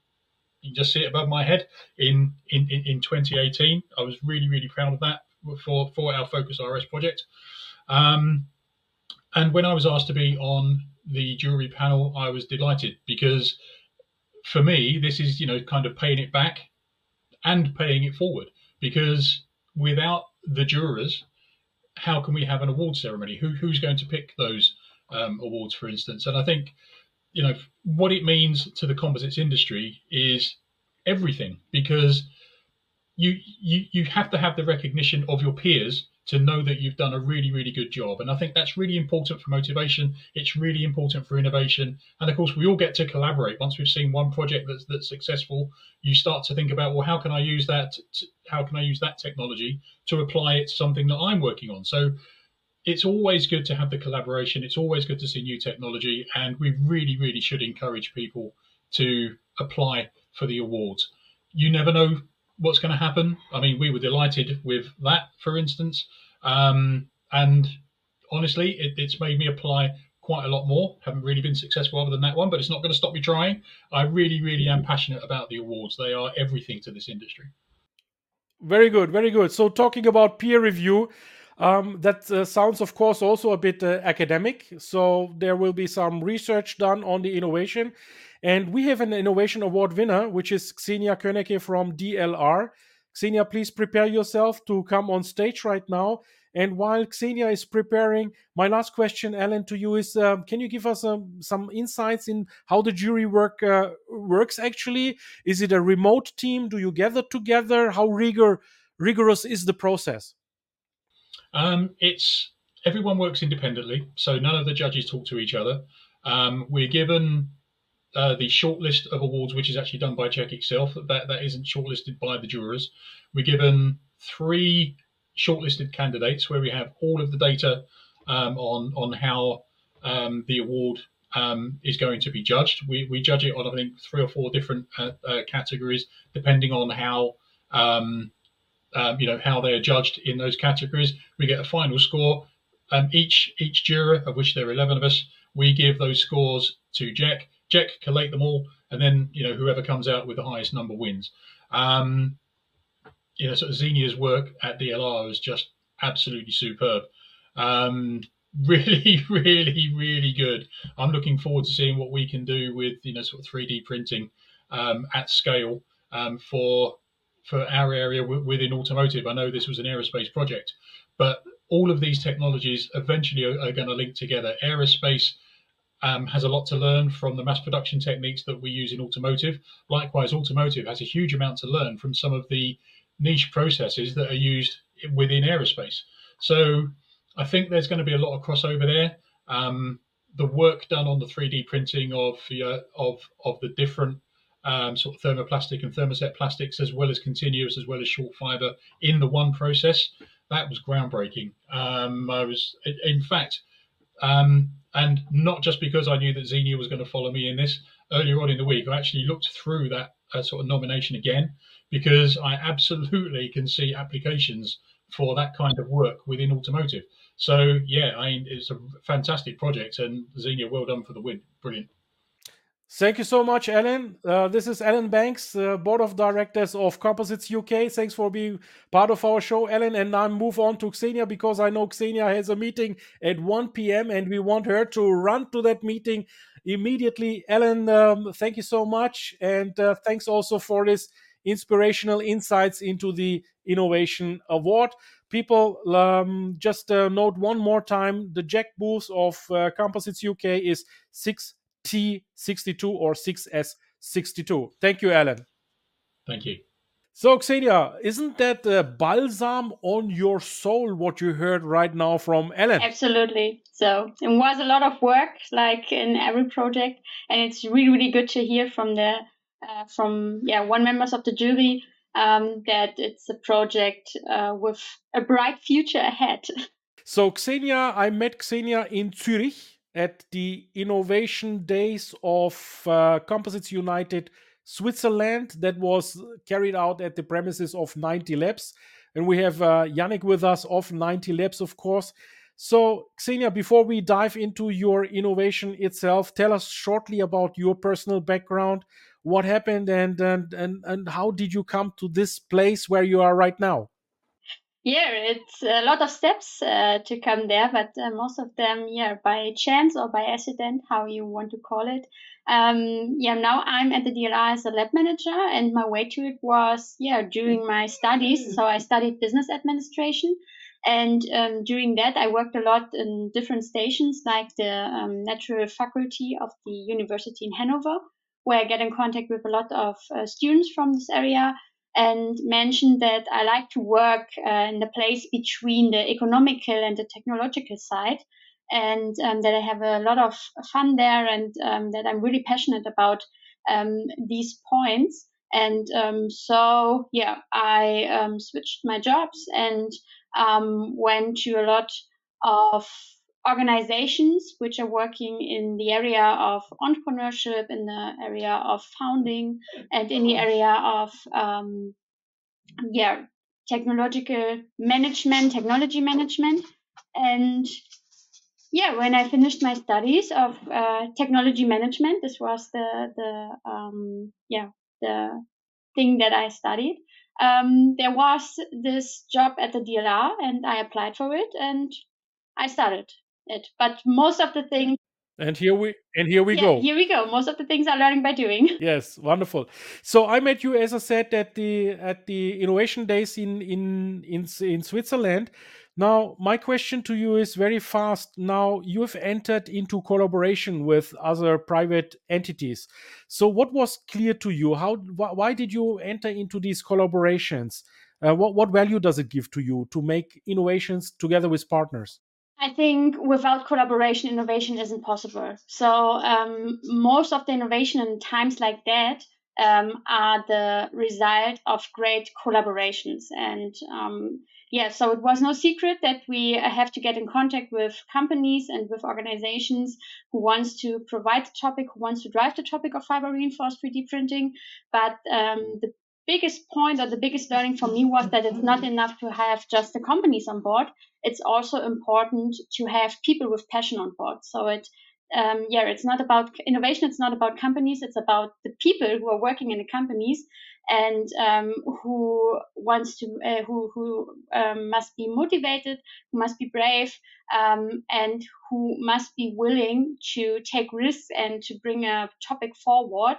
Speaker 5: You just see it above my head in, in, in 2018. I was really really proud of that for for our Focus RS project. Um, and when I was asked to be on the jury panel, I was delighted because for me, this is, you know, kind of paying it back and paying it forward because without the jurors, how can we have an award ceremony? Who, who's going to pick those um, awards, for instance? And I think, you know, what it means to the composites industry is everything because you, you, you have to have the recognition of your peers to know that you've done a really, really good job. And I think that's really important for motivation. It's really important for innovation. And of course, we all get to collaborate. Once we've seen one project that's, that's successful, you start to think about, well, how can I use that? To, how can I use that technology to apply it to something that I'm working on? So it's always good to have the collaboration. It's always good to see new technology. And we really, really should encourage people to apply for the awards. You never know what's going to happen. I mean, we were delighted with that, for instance. Um, and honestly, it, it's made me apply quite a lot more. Haven't really been successful other than that one, but it's not going to stop me trying. I really, really am passionate about the awards. They are everything to this industry.
Speaker 1: Very good, very good. So, talking about peer review, um, that uh, sounds, of course, also a bit uh, academic. So, there will be some research done on the innovation. And we have an innovation award winner, which is Xenia Köneke from DLR. Xenia, please prepare yourself to come on stage right now. And while Xenia is preparing, my last question, Alan, to you is: um, Can you give us um, some insights in how the jury work uh, works? Actually, is it a remote team? Do you gather together? How rigor rigorous is the process?
Speaker 5: Um, it's everyone works independently, so none of the judges talk to each other. Um, we're given uh, the shortlist of awards, which is actually done by JEC itself. That that isn't shortlisted by the jurors. We're given three shortlisted candidates where we have all of the data um, on on how um, the award um, is going to be judged. We, we judge it on I think three or four different uh, uh, categories depending on how um, um, you know how they are judged in those categories. We get a final score. Um, each each juror, of which there are eleven of us, we give those scores to JEC. JEC collate them all, and then you know whoever comes out with the highest number wins. Um, you know, sort of Xenia's work at DLR is just absolutely superb. Um, really, really, really good. I'm looking forward to seeing what we can do with you know sort of 3D printing um, at scale um, for for our area w- within automotive. I know this was an aerospace project, but all of these technologies eventually are, are going to link together. Aerospace um, has a lot to learn from the mass production techniques that we use in automotive. Likewise, automotive has a huge amount to learn from some of the niche processes that are used within aerospace. So I think there's going to be a lot of crossover there. Um, the work done on the 3D printing of uh, of of the different um, sort of thermoplastic and thermoset plastics, as well as continuous, as well as short fiber, in the one process, that was groundbreaking. Um, I was, in fact, um, and not just because I knew that Xenia was going to follow me in this. Earlier on in the week, I actually looked through that uh, sort of nomination again because I absolutely can see applications for that kind of work within automotive. So yeah, I mean, it's a fantastic project, and Xenia, well done for the win. Brilliant.
Speaker 1: Thank you so much, Alan. Uh, this is Alan Banks, uh, Board of Directors of Composites UK. Thanks for being part of our show, Alan. And now move on to Xenia because I know Xenia has a meeting at 1 p.m. and we want her to run to that meeting immediately. Alan, um, thank you so much. And uh, thanks also for this inspirational insights into the Innovation Award. People, um, just uh, note one more time the JEC booth of uh, Composites UK is 6T62 or 6S62. Thank you, Alan.
Speaker 5: Thank you.
Speaker 1: So, Xenia, isn't that uh, balsam on your soul what you heard right now from Alan?
Speaker 6: Absolutely. So, it was a lot of work, like in every project, and it's really, really good to hear from the uh, from yeah one members of the jury um, that it's a project uh, with a bright future ahead.
Speaker 1: So Xenia, I met Xenia in Zurich at the Innovation Days of uh, Composites United Switzerland that was carried out at the premises of 9T Labs. And we have uh, Yannick with us of 9T Labs, of course. So, Xenia, before we dive into your innovation itself, tell us shortly about your personal background, what happened and and and, and how did you come to this place where you are right now
Speaker 6: yeah it's a lot of steps uh, to come there but uh, most of them yeah by chance or by accident how you want to call it. Um, yeah now i'm at the dlr as a lab manager and my way to it was yeah during my studies. So i studied business administration and um, during that i worked a lot in different stations like the um, natural faculty of the university in hanover where I get in contact with a lot of uh, students from this area and mentioned that I like to work uh, in the place between the economical and the technological side, and um, that I have a lot of fun there, and um, that I'm really passionate about um, these points. And um, so, yeah, I um, switched my jobs and um, went to a lot of organizations which are working in the area of entrepreneurship, in the area of founding, and in the area of um, yeah technological management, technology management, and yeah, when I finished my studies of uh, technology management, this was the the um, yeah the thing that I studied. Um, there was this job at the DLR, and I applied for it, and I started it. But most of the things
Speaker 1: and here we and here we
Speaker 6: yeah,
Speaker 1: go.
Speaker 6: Here we go. Most of the things are learning by doing.
Speaker 1: Yes, wonderful. So I met you, as I said, at the at the innovation days in in in in Switzerland. Now, my question to you is very fast. Now, you have entered into collaboration with other private entities. So, what was clear to you? How wh- why did you enter into these collaborations? Uh, what what value does it give to you to make innovations together with partners?
Speaker 6: I think without collaboration, innovation isn't possible. So um, most of the innovation in times like that um, are the result of great collaborations. And um, yeah, so it was no secret that we have to get in contact with companies and with organizations who wants to provide the topic, who wants to drive the topic of fiber reinforced 3D printing. But um, the biggest point or the biggest learning for me was that it's not enough to have just the companies on board. It's also important to have people with passion on board. So it, um, yeah, it's not about innovation. It's not about companies. It's about the people who are working in the companies and um, who wants to, uh, who who um, must be motivated, who must be brave, um, and who must be willing to take risks and to bring a topic forward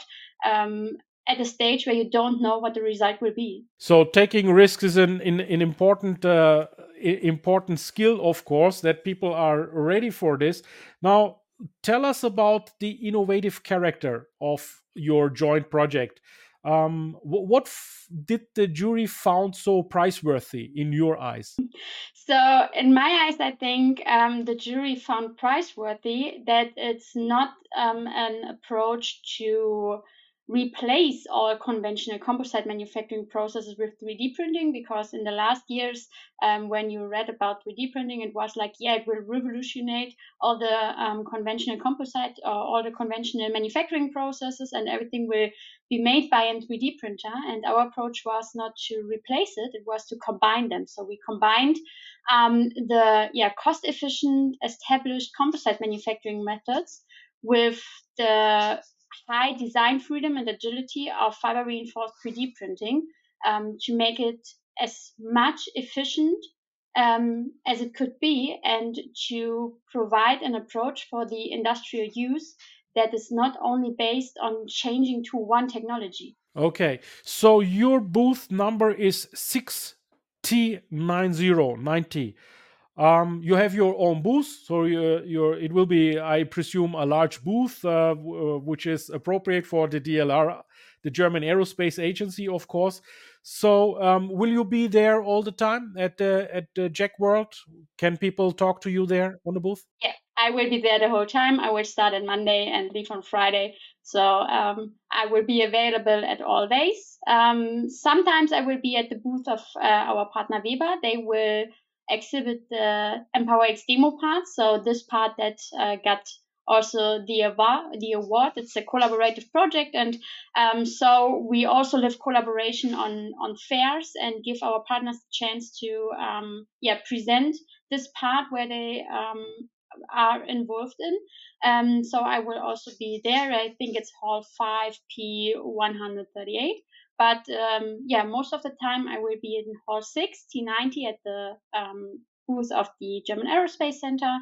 Speaker 6: um, at a stage where you don't know what the result will be.
Speaker 1: So taking risks is an, an, an important uh, important skill, of course, that people are ready for this. Now, tell us about the innovative character of your joint project. Um, what did the jury found so priceworthy in your eyes?
Speaker 6: So, in my eyes, I think um, the jury found priceworthy that it's not um, an approach to replace all conventional composite manufacturing processes with 3D printing because in the last years, um, when you read about 3D printing, it was like, yeah, it will revolutionize all the um, conventional composite or all the conventional manufacturing processes and everything will be made by a 3D printer. And our approach was not to replace it, it was to combine them. So we combined um, the yeah, cost efficient established composite manufacturing methods with the high design freedom and agility of fiber reinforced 3D printing um, to make it as much efficient um, as it could be and to provide an approach for the industrial use that is not only based on changing to one technology.
Speaker 1: Okay, so your booth number is 6T9090. Um, you have your own booth, so your, it will be, I presume, a large booth, uh, uh, which is appropriate for the DLR, the German Aerospace Agency, of course. So, um, will you be there all the time at the at the JEC World? Can people talk to you there on the booth?
Speaker 6: Yeah, I will be there the whole time. I will start on Monday and leave on Friday. So um, I will be available at all days. Um, sometimes I will be at the booth of uh, our partner Weber. They will exhibit the EmpowerX demo part. So this part that uh, got also the award, the award. It's a collaborative project, and um, so we also live collaboration on on fairs and give our partners a chance to um, yeah present this part where they um, are involved in. Um, so I will also be there. I think it's Hall 5P 138. But um, yeah, most of the time I will be in Hall 6, T90 at the um, booth of the German Aerospace Center.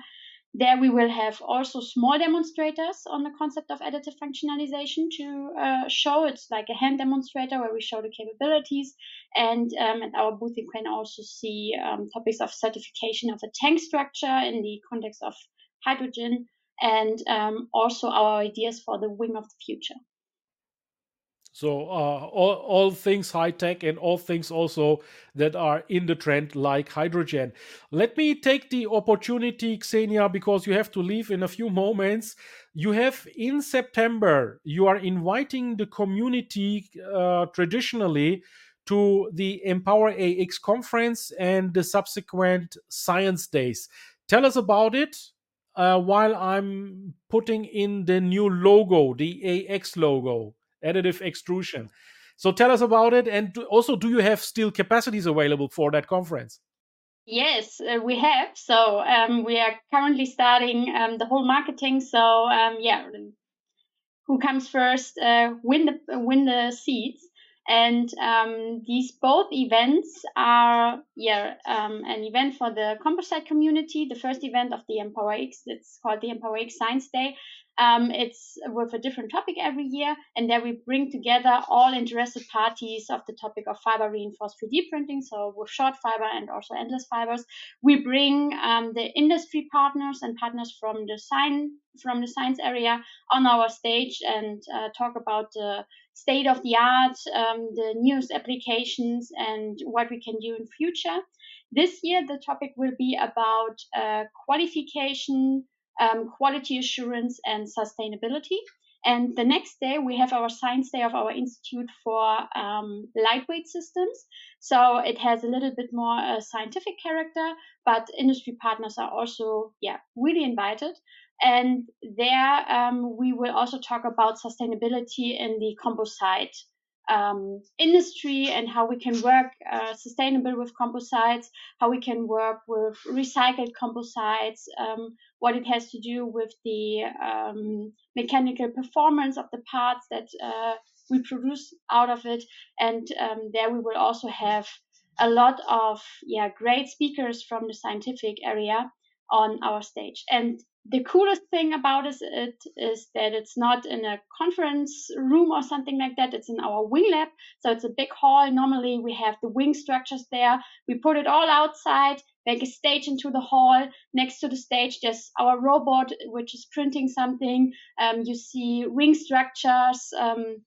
Speaker 6: There we will have also small demonstrators on the concept of additive functionalization to uh, show. It's like a hand demonstrator where we show the capabilities. And um, at our booth, you can also see um, topics of certification of the tank structure in the context of hydrogen and um, also our ideas for the wing of the future.
Speaker 1: So uh, all, all things high tech and all things also that are in the trend like hydrogen. Let me take the opportunity, Xenia, because you have to leave in a few moments. You have in September, you are inviting the community uh, traditionally to the Empower AX conference and the subsequent science days. Tell us about it uh, while I'm putting in the new logo, the AX logo additive extrusion. So tell us about it, and also, do you have still capacities available for that conference?
Speaker 6: Yes, uh, we have. So um, we are currently starting um, the whole marketing. So um, yeah, who comes first uh, win the win the seats. And um, these both events are yeah um, an event for the composite community. The first event of the Empower X, it's called the Empower X Science Day, um, it's with a different topic every year, and there we bring together all interested parties of the topic of fiber reinforced 3D printing, so with short fiber and also endless fibers. We bring um, the industry partners and partners from the science from the science area on our stage and uh, talk about the state of the art, um, the newest applications, and what we can do in future. This year, the topic will be about uh, qualification, um, quality assurance, and sustainability. And the next day, we have our science day of our institute for um, lightweight systems. So it has a little bit more uh, scientific character, but industry partners are also, yeah, really invited. And there, um, we will also talk about sustainability in the composite um, industry and how we can work uh, sustainable with composites, how we can work with recycled composites, um, what it has to do with the um, mechanical performance of the parts that uh, we produce out of it. And um, there we will also have a lot of yeah great speakers from the scientific area on our stage. And the coolest thing about it is that it's not in a conference room or something like that. It's in our wing lab. So it's a big hall. Normally we have the wing structures there. We put it all outside, make a stage into the hall. Next to the stage, there's our robot, which is printing something. Um, you see wing structures. Um,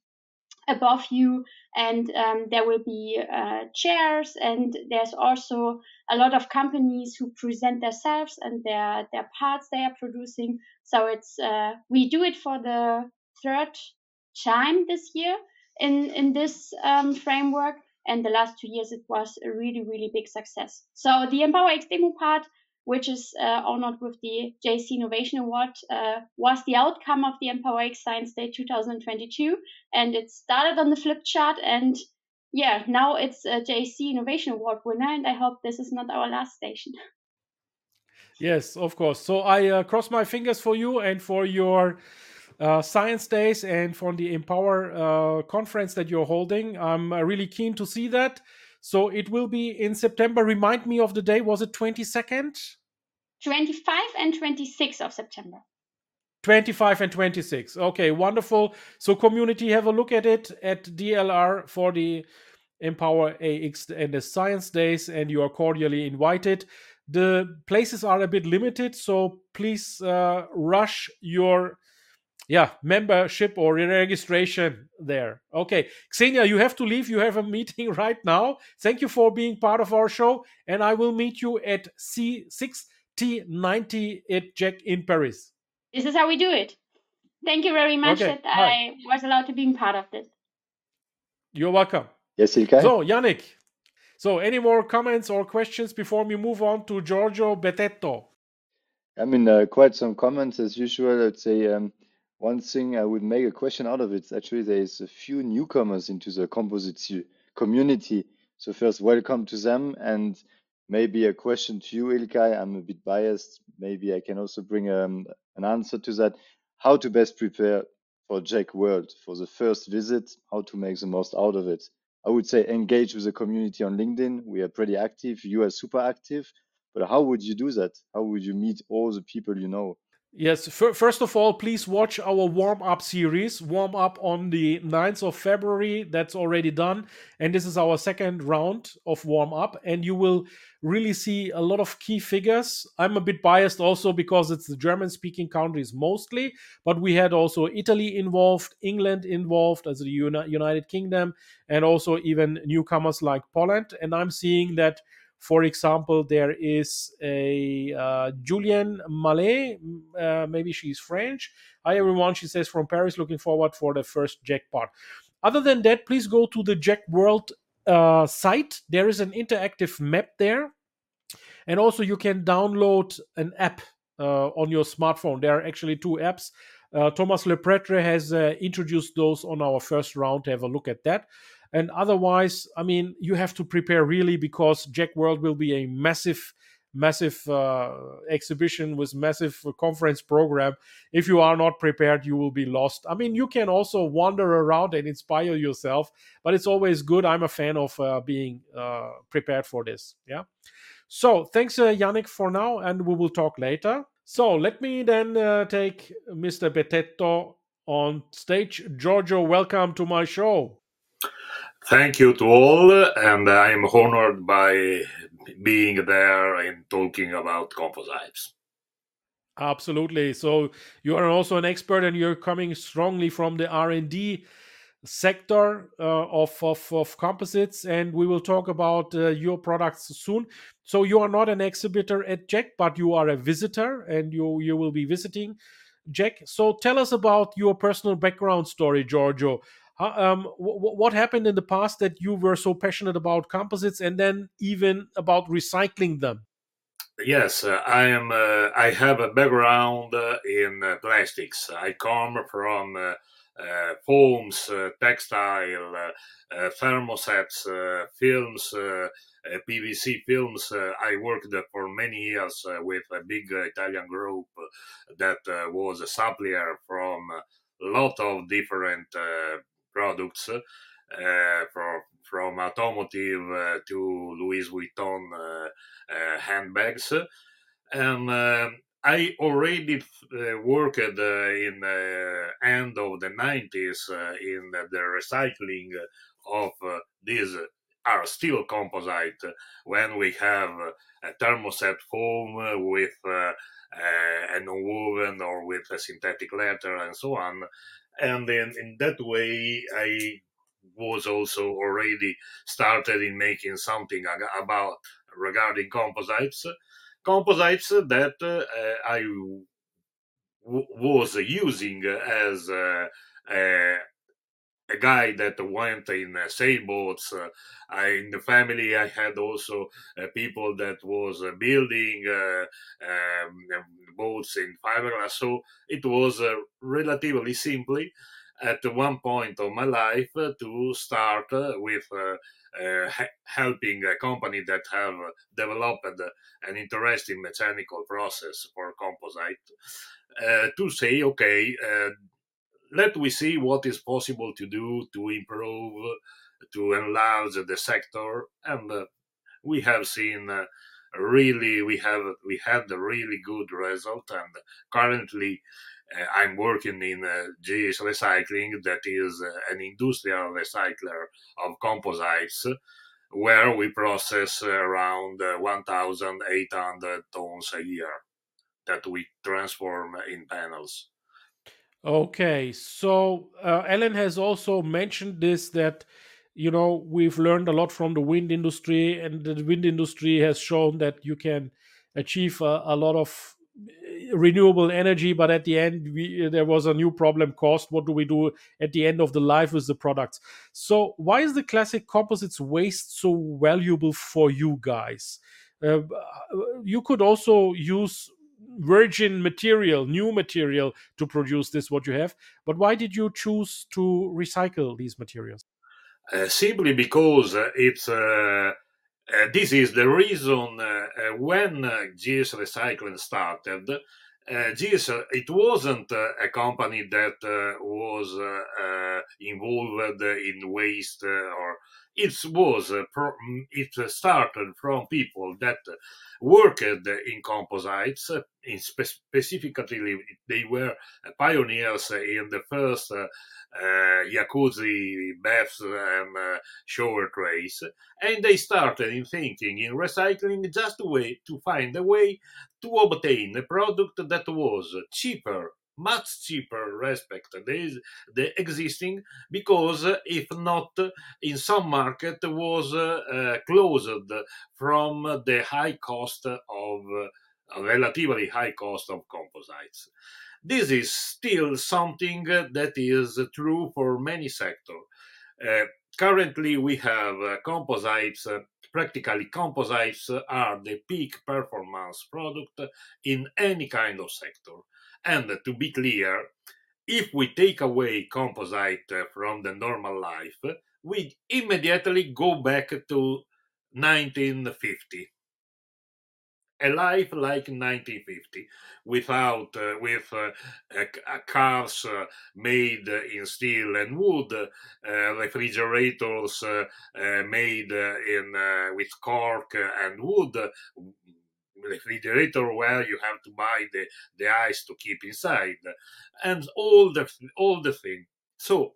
Speaker 6: above you and um, there will be uh, chairs and there's also a lot of companies who present themselves and their their parts they are producing. So it's uh, we do it for the third time this year in in this um, framework. And the last two years it was a really really big success. So the empower x demo part which is uh, honored with the JEC Innovation Award, uh, was the outcome of the Empower X Science Day 2022. And it started on the flip chart. And yeah, now it's a JEC Innovation Award winner. And I hope this is not our last station.
Speaker 1: Yes, of course. So I uh, cross my fingers for you and for your uh, science days and for the Empower uh, conference that you're holding. I'm uh, really keen to see that. So it will be in September. Remind me of the day. Was it 22nd?
Speaker 6: 25 and 26 of September.
Speaker 1: 25 and 26. Okay, wonderful. So community, have a look at it at DLR for the Empower AX and the Science Days, and you are cordially invited. The places are a bit limited, so please uh, rush your yeah membership or registration there. Okay xenia you have to leave. You have a meeting right now. Thank you for being part of our show and i will meet you at c6t90 at JEC in paris.
Speaker 6: This is how we do it. Thank you very much okay. that Hi. i was allowed to be part of this.
Speaker 1: You're welcome.
Speaker 2: Yes Ilkay.
Speaker 1: so yannick so any more comments or questions before we move on to giorgio Betteto?
Speaker 2: I mean uh, quite some comments as usual. I'd say um, one thing I would make a question out of it actually there is a few newcomers into the composites community. So first, welcome to them, and maybe a question to you, Ilkay. I'm a bit biased. Maybe I can also bring um, an answer to that. How to best prepare for JEC World for the first visit? How to make the most out of it? I would say engage with the community on LinkedIn. We are pretty active. You are super active. But how would you do that? How would you meet all the people you know?
Speaker 1: Yes, first of all, please watch our warm up series. Warm up on the 9th of February. That's already done. And this is our second round of warm up. And you will really see a lot of key figures. I'm a bit biased also because it's the German speaking countries mostly, but we had also Italy involved, England involved, as the United Kingdom, and also even newcomers like Poland. And I'm seeing that for example, there is a uh, Julienne Mallet, uh, maybe she's French. Hi everyone, she says from Paris, looking forward for the first jackpot. Other than that, please go to the JEC World uh, site. There is an interactive map there. And also, you can download an app uh, on your smartphone. There are actually two apps. Uh, Thomas Lepretre has uh, introduced those on our first round. Have a look at that. And otherwise, I mean, you have to prepare really because JEC World will be a massive, massive uh, exhibition with massive conference program. If you are not prepared, you will be lost. I mean, you can also wander around and inspire yourself, but it's always good. I'm a fan of uh, being uh, prepared for this. Yeah. So thanks, uh, Yannick, for now, and we will talk later. So let me then uh, take Mr. Betteto on stage. Giorgio, welcome to my show.
Speaker 7: Thank you to all, and I'm honored by being there and talking about composites.
Speaker 1: Absolutely. So you are also an expert, and you're coming strongly from the R and D sector uh, of, of, of composites and we will talk about uh, your products soon so you are not an exhibitor at JEC but you are a visitor and you you will be visiting JEC so tell us about your personal background story giorgio um, what happened in the past that you were so passionate about composites and then even about recycling them
Speaker 7: Yes, uh, I am. Uh, I have a background uh, in uh, plastics. I come from uh, uh, foams, textile, thermosets, films, PVC films. I worked for many years with a big Italian group that was a supplier from a lot of different products. for from automotive uh, to Louis Vuitton uh, uh, handbags. And I already worked in the end of the 90s in the recycling of these are still composite when we have a thermoset foam with uh, uh, a non-woven or with a synthetic leather and so on. And then in that way, I was also already started in making something about regarding composites. Composites that uh, I w- was using as a, a, a, guy that went in uh, sailboats. Uh, I, in the family, I had also uh, people that was uh, building uh, um, boats in fiberglass. So it was uh, relatively simply at one point of my life to start with helping a company that have developed an interesting mechanical process for composite to say, okay, let we see what is possible to do to improve, to enlarge the sector, and we have seen really we have we had a really good result and currently uh, I'm working in uh, Gees Recycling, that is uh, an industrial recycler of composites, where we process around 1,800 tons a year that we transform in panels.
Speaker 1: Okay, so uh, Alan has also mentioned this that you know we've learned a lot from the wind industry, and the wind industry has shown that you can achieve a, a lot of renewable energy but at the end we, there was a new problem caused. What do we do at the end of the life with the products? So why is the classic composites waste so valuable for you guys? Uh, you could also use virgin material new material to produce this what you have. But why did you choose to recycle these materials?
Speaker 7: Uh, simply because uh, it's uh, uh, this is the reason uh, uh, when Gees Recycling started, Gees, it wasn't a company that was involved in waste or it was it started from people that worked in composites in spe- specifically they were pioneers in the first uh, uh, jacuzzi baths and uh, shower trays and they started in thinking in recycling just a way to find a way to obtain a product that was cheaper much cheaper respect the, the existing because if not in some market was uh, closed from the high cost of uh, relatively high cost of composites. This is still something that is true for many sectors uh, currently we have uh, composites uh, practically composites are the peak performance product in any kind of sector and to be clear, if we take away composite from the normal life, we immediately go back to 1950 a life like 1950 without uh, with uh, uh, cars uh, made in steel and wood uh, refrigerators uh, made in with cork and wood refrigerator where you have to buy the, the ice to keep inside and all the all the thing so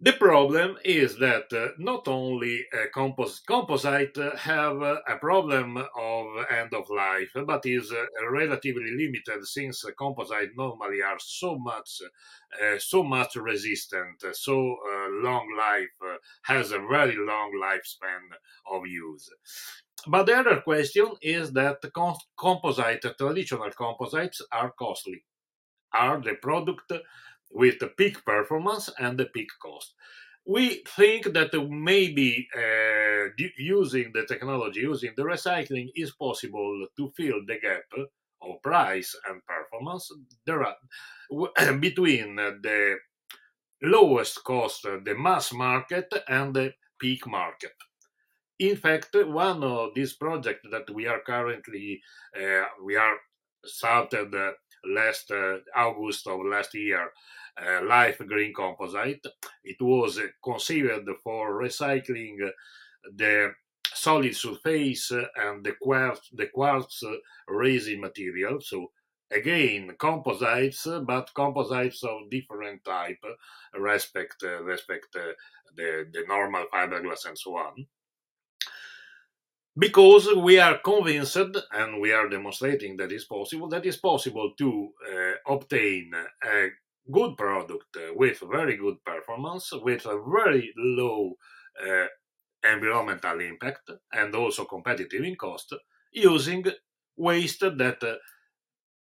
Speaker 7: The problem is that uh, not only uh, compos- composite uh, have uh, a problem of end of life, but is uh, relatively limited since composite normally are so much, uh, so much resistant, so long life has a very long lifespan of use. But the other question is that com- composite, traditional composites, are costly. Are the product with the peak performance and the peak cost. We think that maybe uh, using the technology, using the recycling, is possible to fill the gap of price and performance there are, between the lowest cost, the mass market, and the peak market. In fact, one of these projects that we are currently uh, we are started uh, last uh, August of last year uh, Life Green Composite. It was conceived for recycling the solid surface and the quartz, the quartz resin material. So again composites but composites of different type respect respect uh, the the normal fiberglass and so on because we are convinced and we are demonstrating that it's possible that it's possible to uh, obtain a good product with very good performance with a very low uh, environmental impact and also competitive in cost using waste that uh,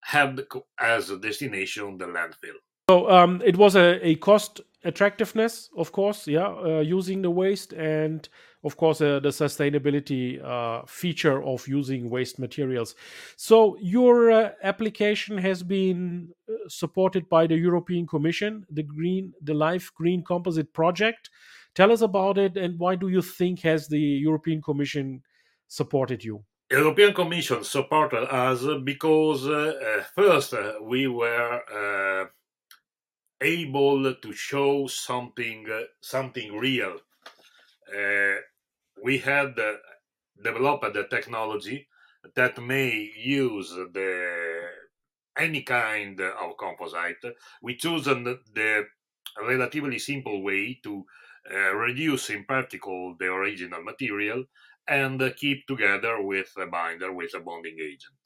Speaker 7: have as a destination the landfill.
Speaker 1: So um, it was a, a cost attractiveness of course yeah uh, using the waste and of course, uh, the sustainability uh, feature of using waste materials. So, your uh, application has been uh, supported by the European Commission, the Green, the Life Green Composite Project. Tell us about it, and why do you think has the European Commission supported you?
Speaker 7: European Commission supported us because uh, first we were able to show something something real uh, we had uh, developed the technology that may use the any kind of composite. We chosen the relatively simple way to uh, reduce in particle the original material and uh, keep together with a binder with a bonding agent.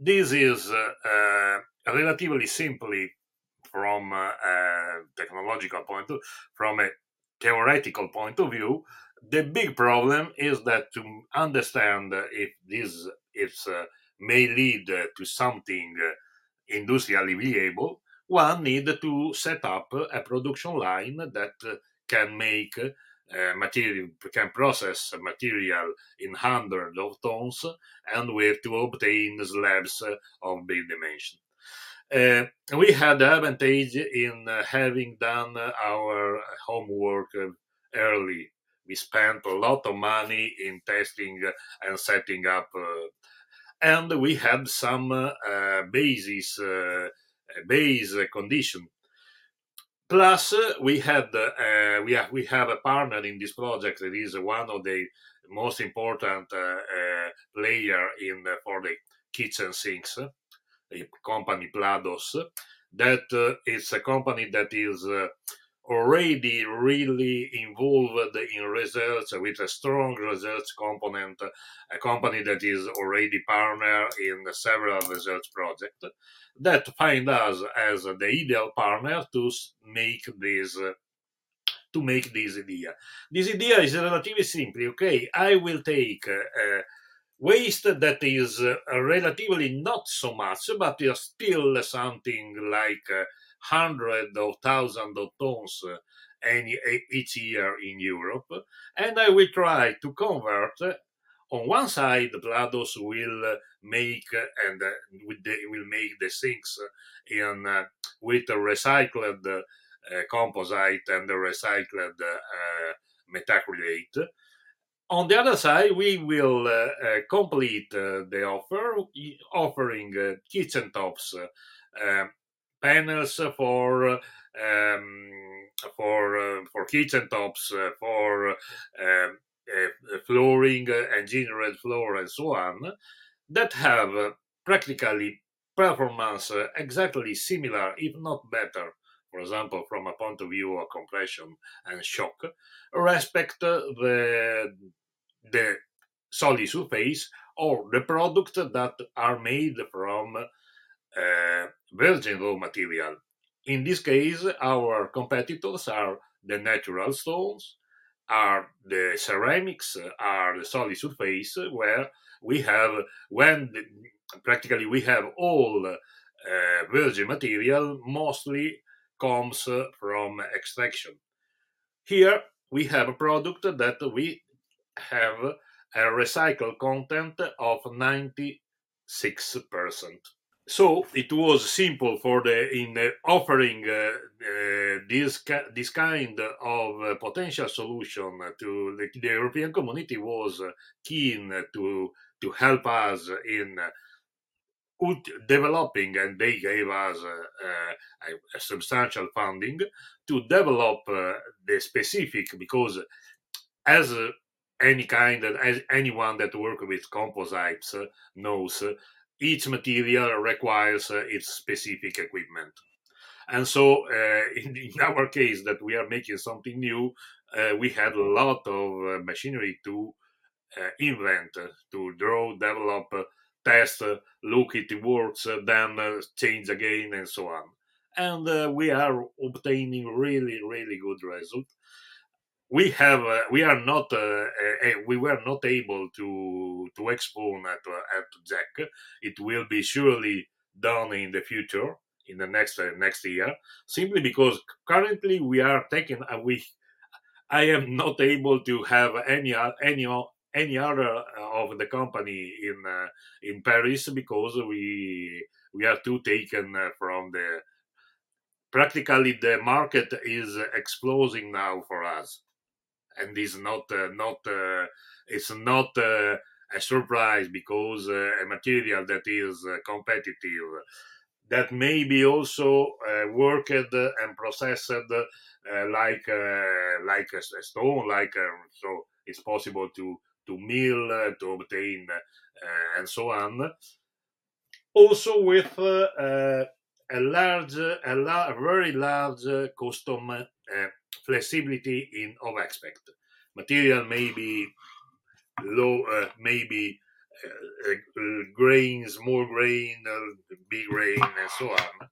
Speaker 7: This is uh, relatively simply from a technological point of from a theoretical point of view the big problem is that to understand if this is uh, may lead to something uh, industrially viable, one need to set up a production line that can make uh, material can process material in hundreds of tons and where to obtain slabs of big dimension. Uh, we had the advantage in uh, having done our homework early. We spent a lot of money in testing and setting up uh, and we had some uh, basis uh, base condition. Plus we had uh, we have we have a partner in this project that is one of the most important uh, uh, player in for the kitchen sinks the company plados that uh, is a company that is uh, already really involved in research with a strong research component, a company that is already partner in several research projects that find us as the ideal partner to make this uh, to make this idea. This idea is relatively simple. Okay, I will take uh, waste that is uh, relatively not so much, but is still something like uh, hundreds of thousands of tons uh, any, each year in Europe. And I will try to convert. Uh, on one side, Plados will uh, make and will make the sinks in with a recycled composite and the recycled methacrylate. On the other side, we will uh, uh, complete uh, the offer, offering kitchen tops panels for um, for uh, for kitchen tops, uh, for um, uh, flooring, engineered floor, and so on, that have practically performance exactly similar, if not better, for example, from a point of view of compression and shock, respect the the solid surface or the product that are made from uh, virgin raw material. In this case, our competitors are the natural stones, are the ceramics, are the solid surface, where we have when the, practically we have all uh, virgin material mostly comes from extraction. Here we have a product that we have a recycled content of 96%. So it was simple for the in uh, offering uh, uh, this this kind of uh, potential solution to the, the, European community was keen to to help us in developing, and they gave us a, a substantial funding to develop the specific because as any kind of as anyone that work with composites knows each material requires uh, its specific equipment. And so uh, in, in, our case that we are making something new uh, we had a lot of machinery to invent to draw develop test, uh, look it works, uh, then uh, change again, and so on. And we are obtaining really, really good result. We have, we are not, we were not able to to expone at at JEC. It will be surely done in the future in the next uh, next year simply because currently we are taking a week i am not able to have any any any other uh, of the company in uh, in Paris because we we are too taken uh, from the practically the market is exploding now for us. And is not uh, not uh, it's not uh, a surprise because a material that is competitive that may be also worked and processed like like a, stone like so it's possible to to mill, to obtain, and so on. Also with uh, a large, a, la- very large custom flexibility in of aspect. Material may be low, maybe uh, uh, grain, small grain, uh, big grain, and so on.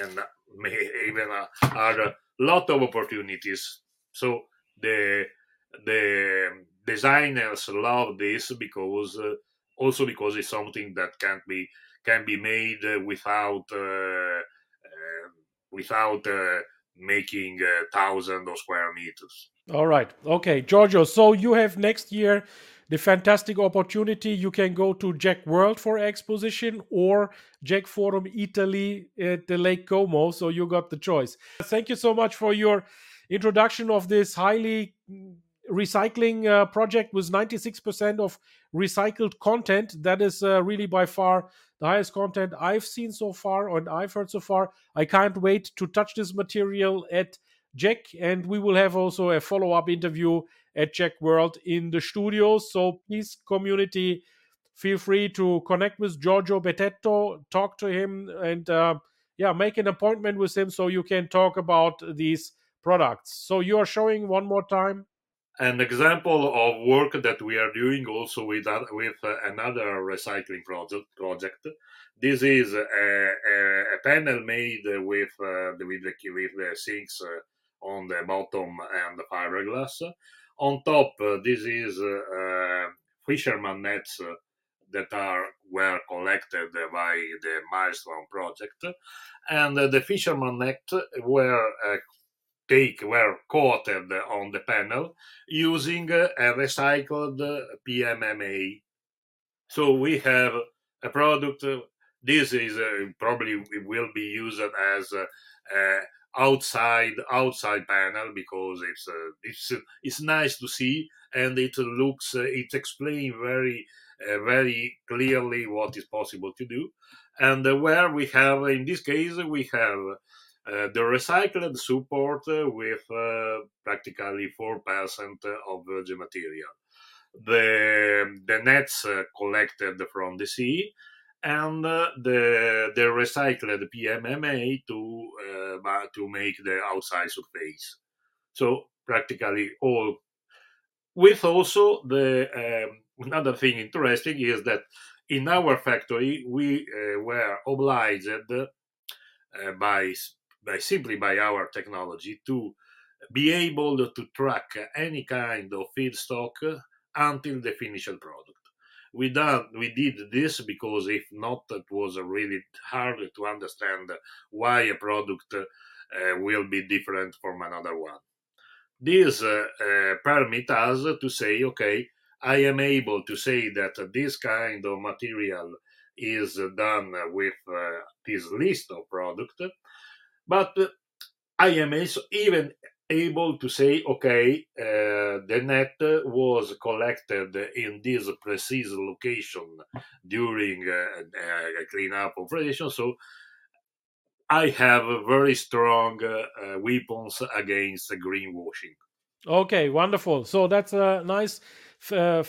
Speaker 7: And may even are a lot of opportunities. So the the designers love this because uh, also because it's something that can be can be made uh, without uh, uh without uh, making thousands of square meters.
Speaker 1: All right. Okay, Giorgio. So you have next year the fantastic opportunity. You can go to JEC World for exposition or JEC Forum Italy at the Lake Como. So you got the choice. Thank you so much for your introduction of this highly recycling uh, project with 96% of recycled content. That is uh, really by far the highest content I've seen so far and I've heard so far. I can't wait to touch this material at JEC, and we will have also a follow up interview at JEC World in the studio. So please, community, feel free to connect with Giorgio Betteto, talk to him, and uh, yeah, make an appointment with him so you can talk about these products. So you are showing one more time
Speaker 7: an example of work that we are doing also with with uh, another recycling project. Project. This is a, a, a panel made with uh, with the with the sinks uh, on the bottom and the fiberglass. On top, uh, this is uh, uh, fisherman nets that are were collected by the milestone project and the fisherman net were take were coated on the panel using a recycled PMMA. So we have a product. This is uh, probably will be used as a outside outside panel because it's uh, it's it's nice to see and it looks uh, it explains very uh, very clearly what is possible to do and uh, where we have in this case we have uh, the recycled support uh, with uh, practically 4% of virgin material. The, the nets collected from the sea and uh, the the recycled PMMA to uh, to make the outside surface. So practically all. With also the um, another thing interesting is that in our factory we uh, were obliged uh, by by simply by our technology to be able to track any kind of feedstock until the finished product. We done we did this because if not it was really hard to understand why a product uh, will be different from another one. This uh, uh, permit us to say okay i am able to say that this kind of material is done with uh, this list of product but i am also even able to say, okay, uh, the net was collected in this precise location during uh, a cleanup operation. So I have very strong uh, weapons against greenwashing.
Speaker 1: Okay, wonderful. So that's a nice uh,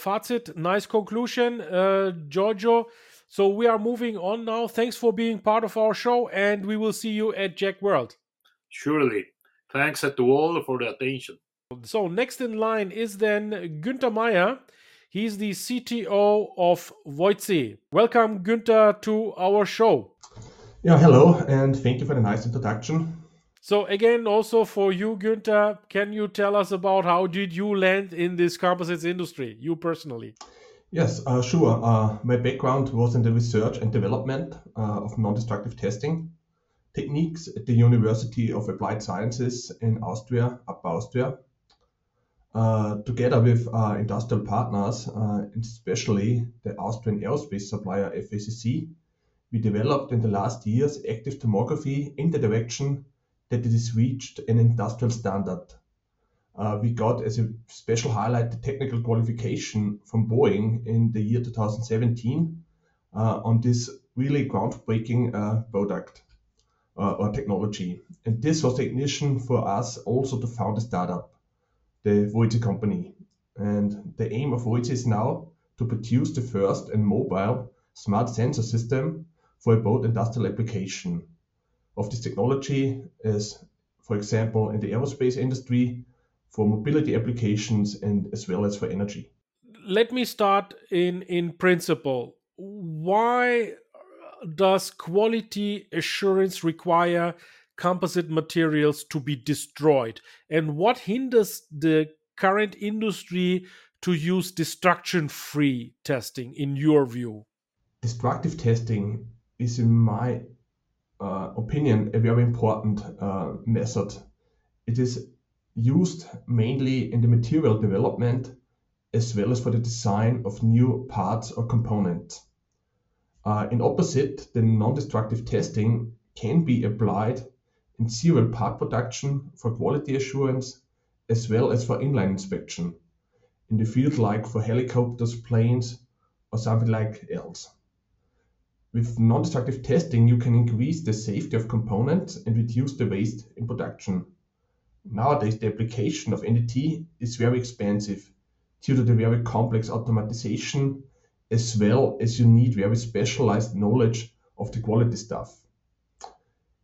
Speaker 1: nice conclusion, uh, Giorgio. So we are moving on now. Thanks for being part of our show, and we will see you at JEC World.
Speaker 7: Surely. Thanks to all for the attention.
Speaker 1: So next in line is then Günther Mayr. He's the CTO of voidsy. Welcome, Günther, to our show.
Speaker 8: Yeah, hello, and thank you for the nice introduction.
Speaker 1: So again, also for you, Günther, can you tell us about how did you land in this composites industry, you personally?
Speaker 8: Yes, uh, sure. Uh, my background was in the research and development uh, of non-destructive testing techniques at the University of Applied Sciences in Austria, Upper Austria. Uh, together with uh, industrial partners, uh, especially the Austrian aerospace supplier FACC, we developed in the last years active thermography in the direction that it has reached an industrial standard. Uh, we got as a special highlight the technical qualification from Boeing in the year 2017 uh, on this really groundbreaking uh, product or technology. And this was the ignition for us also to found a startup, the voidsy company. And the aim of voidsy is now to produce the first and mobile smart sensor system for a boat industrial application of this technology is, for example, in the aerospace industry, for mobility applications, and as well as for energy.
Speaker 1: Let me start in in principle. Why does quality assurance require composite materials to be destroyed? And what hinders the current industry to use destruction free testing, in your view?
Speaker 8: Destructive testing is, in my uh, opinion, a very important uh, method. It is used mainly in the material development as well as for the design of new parts or components. Uh, in opposite, the non-destructive testing can be applied in serial part production for quality assurance as well as for inline inspection in the field like for helicopters, planes, or something like else. With non-destructive testing, you can increase the safety of components and reduce the waste in production. Nowadays, the application of NDT is very expensive due to the very complex automatization as well as you need very specialized knowledge of the quality stuff.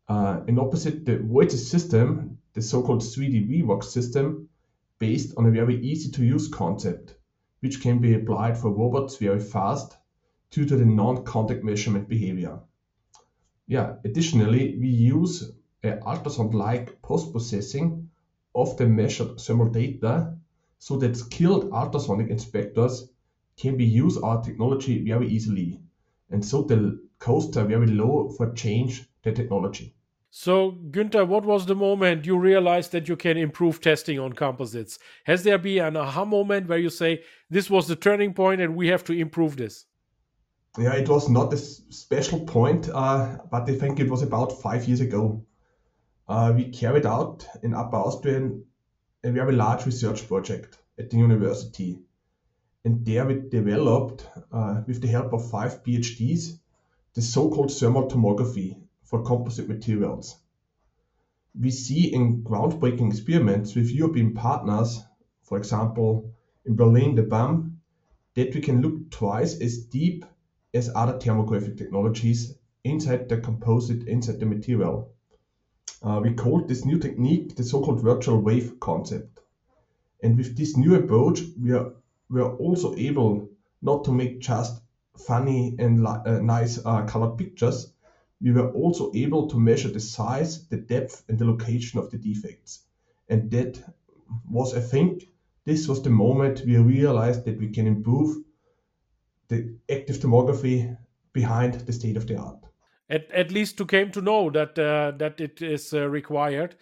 Speaker 8: Uh, in opposite, the voidsy system, the so-called 3D VWOX system, based on a very easy to use concept, which can be applied for robots very fast due to the non-contact measurement behavior. Yeah, additionally, we use a ultrasound-like post-processing of the measured thermal data so that skilled ultrasonic inspectors can we use our technology very easily. And so the costs are very low for change the technology.
Speaker 1: So, Günther, what was the moment you realized that you can improve testing on composites? Has there been an aha moment where you say, this was the turning point and we have to improve this?
Speaker 8: Yeah, it was not a special point, uh, but I think it was about five years ago. Uh, we carried out in Upper Austria a very large research project at the university and there we developed, uh, with the help of five PhDs, the so-called thermal tomography for composite materials. We see in groundbreaking experiments with European partners, for example, in Berlin, the BAM, that we can look twice as deep as other thermographic technologies inside the composite, inside the material. Uh, we called this new technique the so-called virtual wave concept. And with this new approach, we are, we are also able not to make just funny and uh, nice uh, colored pictures, we were also able to measure the size, the depth, and the location of the defects. And that was, I think, this was the moment we realized that we can improve the active thermography behind the state of the art.
Speaker 1: At, at least to came to know that uh, that it is uh, required.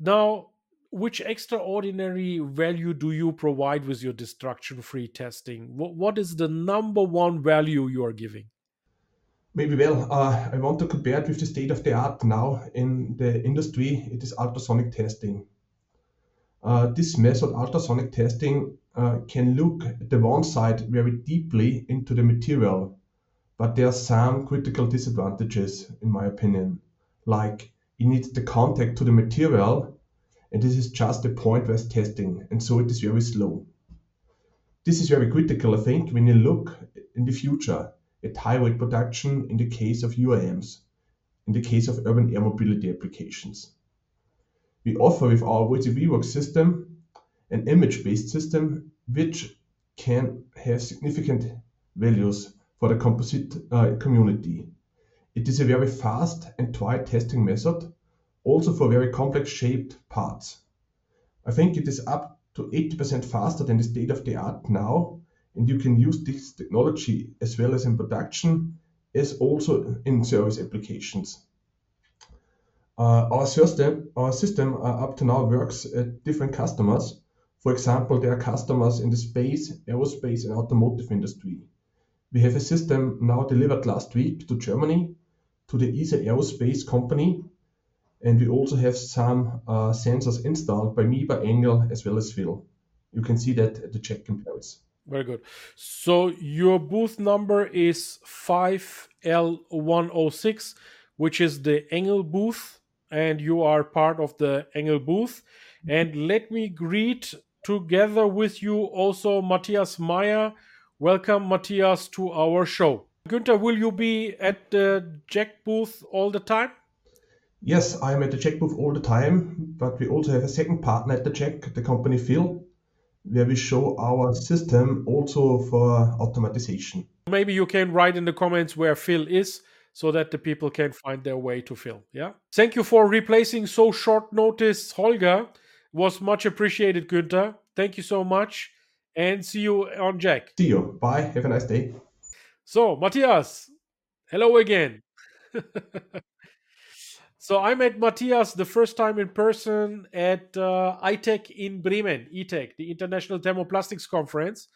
Speaker 1: Now, which extraordinary value do you provide with your destruction-free testing? What, what is the number one value you are giving?
Speaker 8: Maybe well, uh, I want to compare it with the state of the art now in the industry. It is ultrasonic testing. Uh, this method, ultrasonic testing, uh, can look at the one side very deeply into the material, but there are some critical disadvantages, in my opinion. Like you need the contact to the material and this is just a point-based testing, and so it is very slow. This is very critical, I think, when you look in the future at highway production in the case of UAMs, in the case of urban air mobility applications. We offer with our VCV system an image-based system which can have significant values for the composite uh, community. It is a very fast and quiet testing method also for very complex shaped parts. I think it is up to 80% faster than the state of the art now, and you can use this technology as well as in production as also in service applications. Uh, our system, our system uh, up to now works at different customers. For example, there are customers in the space, aerospace, and automotive industry. We have a system now delivered last week to Germany, to the ESA Aerospace company, and we also have some uh, sensors installed by me, by Engel, as well as FILL. You can see that at the JEC in Paris.
Speaker 1: Very good. So your booth number is 5L106, which is the Engel booth, and you are part of the Engel booth. And let me greet together with you also Matthias Mayr. Welcome, Matthias, to our show. Günther, will you be at the JEC booth all the time?
Speaker 8: Yes, I'm at the JEC booth all the time, but we also have a second partner at the JEC, the company FILL, where we show our system also for automatization.
Speaker 1: Maybe you can write in the comments where FILL is so that the people can find their way to FILL. Yeah. Thank you for replacing so short notice, Holger. It was much appreciated, Günther. Thank you so much. And see you on JEC.
Speaker 8: See you. Bye. Have a nice day.
Speaker 1: So, Matthias, hello again. So I met Matthias the first time in person at uh, ITHEC in Bremen, ITHEC, the International Thermoplastics Conference.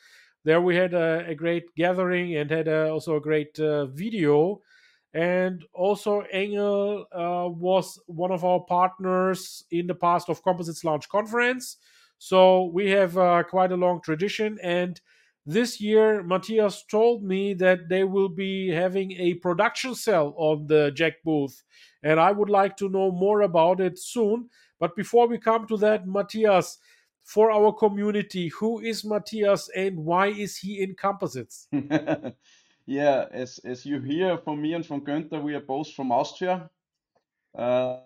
Speaker 1: There we had a, a great gathering and had a, also a great uh, video. And also Engel uh, was one of our partners in the past of Composites Lounge Conference. So we have uh, quite a long tradition. And this year, Matthias told me that they will be having a production cell on the JEC booth and I would like to know more about it soon. But before we come to that, Matthias, for our community, who is Matthias and why is he in composites?
Speaker 9: yeah, as, as you hear from me and from Günther, we are both from Austria. Uh,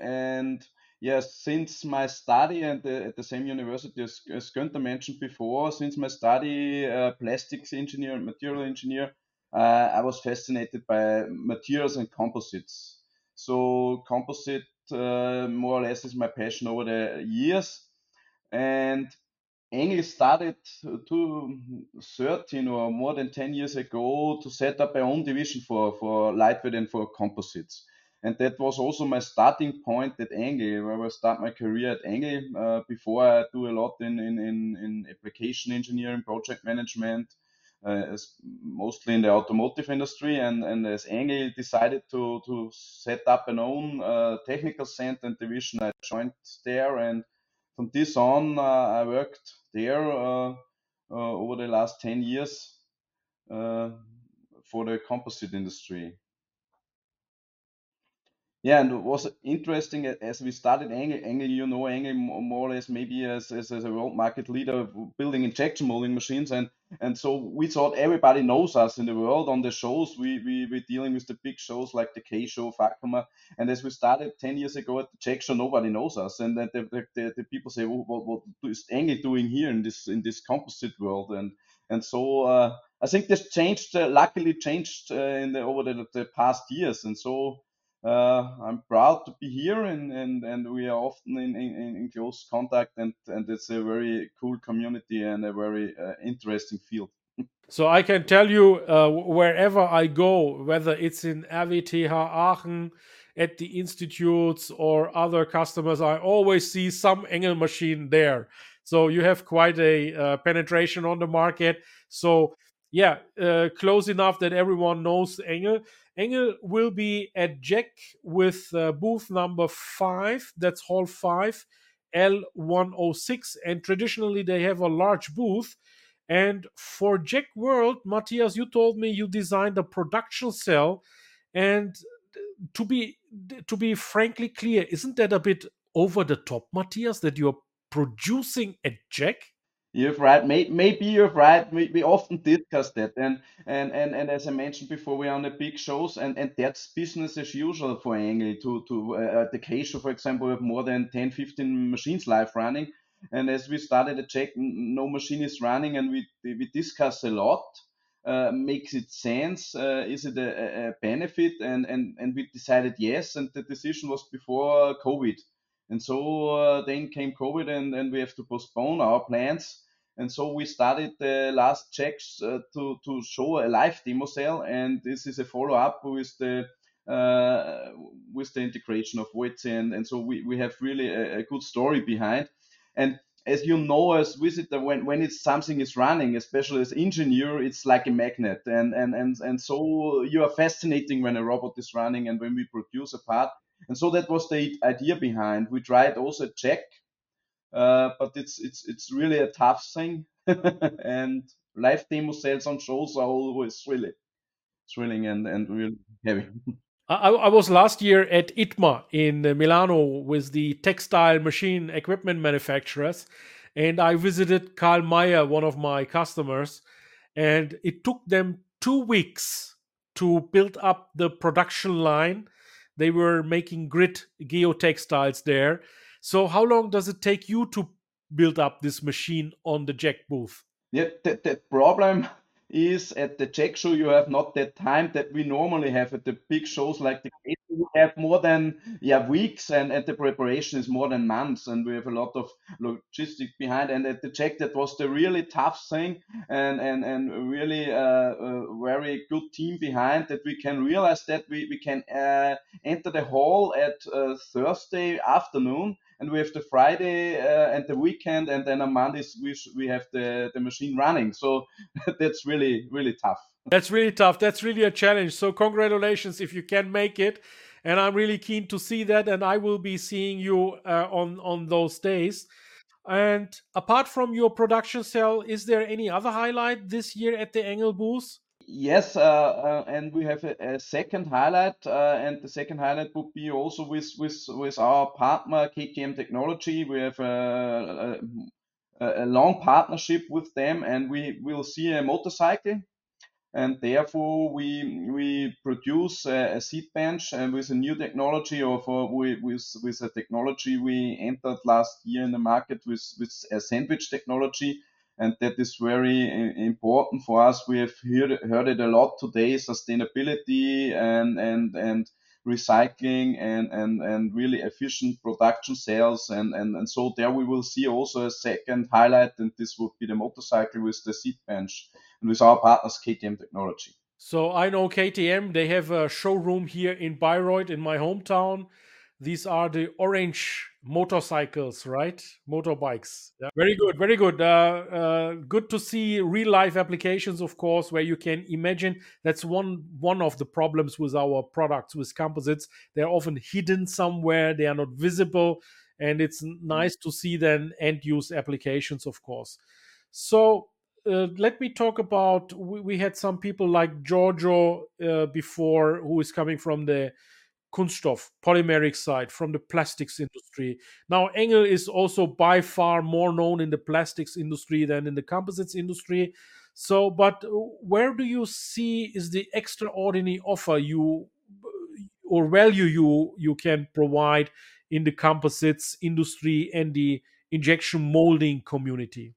Speaker 9: and yes, since my study and the, at the same university as, as Günther mentioned before, since my study uh, plastics engineer, material engineer, uh, I was fascinated by materials and composites. So composite uh, more or less is my passion over the years. And Engel started to 13 or more than 10 years ago to set up my own division for, for lightweight and for composites. And that was also my starting point at Engel, where I start my career at Engel uh, before I do a lot in, in, in, in application engineering, project management, uh, mostly in the automotive industry. And, and as Engel decided to, to set up an own uh, technical center and division, I joined there. And from this on, uh, I worked there over the last 10 years for the composite industry. Yeah, and was interesting as we started Engel. Engel, you know, Engel more or less maybe as, as, as a world market leader building injection molding machines, and and so we thought everybody knows us in the world on the shows. We we we're dealing with the big shows like the K Show, Fakuma, and as we started ten years ago at the JEC Show, nobody knows us, and then the, the, the, people say, well, what, what is Engel doing here in this in this composite world, and and so uh, I think this changed, uh, luckily changed uh, in the over the, the past years, and so uh, I'm proud to be here, and, and, and we are often in, in, in close contact, and, and it's a very cool community and a very uh, interesting field.
Speaker 1: So I can tell you, uh, wherever I go, whether it's in RWTH Aachen, at the institutes or other customers, I always see some Engel machine there. So you have quite a uh, penetration on the market. So yeah, uh, close enough that everyone knows Engel. Engel will be at JEC with uh, booth number five. That's hall five, L106. And traditionally, they have a large booth. And for JEC World, Matthias, you told me you designed a production cell. And to be to be frankly clear, isn't that a bit over the top, Matthias, that you're producing at JEC?
Speaker 9: You're right. Maybe you're right. We, often discuss that, and, and and and as I mentioned before, we're on the big shows, and, and that's business as usual for Engel. To to uh, the show, for example, we have more than 10, 15 machines live running, and as we started to JEC, no machine is running, and we we discuss a lot. Uh, makes it sense? Uh, is it a, a, benefit? And, and and we decided yes, and the decision was before COVID. And so uh, then came COVID, and, and we have to postpone our plans. And so we started the last checks uh, to, to show a live demo cell, and this is a follow up with the uh, with the integration of voidsy, and, and so we, we have really a, a, good story behind. And as you know, as visitor, when, when it's something is running, especially as engineer, it's like a magnet, and and and and so you are fascinating when a robot is running, and when we produce a part, and so that was the idea behind. We tried also JEC, uh, but it's it's it's really a tough thing. and live demo sales on shows are always really thrilling and and really heavy.
Speaker 1: I, I, was last year at ITMA in Milano with the textile machine equipment manufacturers, and I visited Karl Mayer, one of my customers, and it took them two weeks to build up the production line they were making grit geotextiles there. So, how long does it take you to build up this machine on the JEC booth?
Speaker 9: Yeah, the, the problem is at the JEC show you have not that time that we normally have at the big shows like the we have more than yeah weeks and, and the preparation is more than months and we have a lot of logistics behind and at the JEC that was the really tough thing and and and really uh, a very good team behind that we can realize that we, we can uh, enter the hall at uh, Thursday afternoon and we have the Friday uh, and the weekend, and then on Mondays we we have the the machine running. So that's really really tough.
Speaker 1: That's really tough. That's really a challenge. So congratulations if you can make it, and I'm really keen to see that, and I will be seeing you uh, on on those days. And apart from your production cell, is there any other highlight this year at the Engel booth?
Speaker 9: Yes, uh, uh, and we have a, a second highlight, uh, and the second highlight would be also with with with our partner KTM Technology. We have a, a, a long partnership with them, and we will see a motorcycle, and therefore we we produce a, a seat bench with a new technology of uh, with with a technology we entered last year in the market with with a sandwich technology and that is very important for us. We have heard, heard it a lot today: sustainability and and and recycling and and and really efficient production sales and and and so there we will see also a second highlight, and this would be the motorcycle with the seat bench and with our partners KTM Technology.
Speaker 1: So I know KTM; they have a showroom here in Bayreuth, in my hometown these are the orange motorcycles, right? Motorbikes. Yeah. Very good, very good. Uh, uh, good to see real life applications, of course, where you can imagine. That's one one of the problems with our products with composites. They're often hidden somewhere. They are not visible, and it's nice to see then end use applications, of course. So. Uh, let me talk about. We, we, had some people like Giorgio uh, before, who is coming from the Kunststoff, polymeric side, from the plastics industry. Now, Engel is also by far more known in the plastics industry than in the composites industry. So, but where do you see is the extraordinary offer you or value you you can provide in the composites industry and the injection molding community?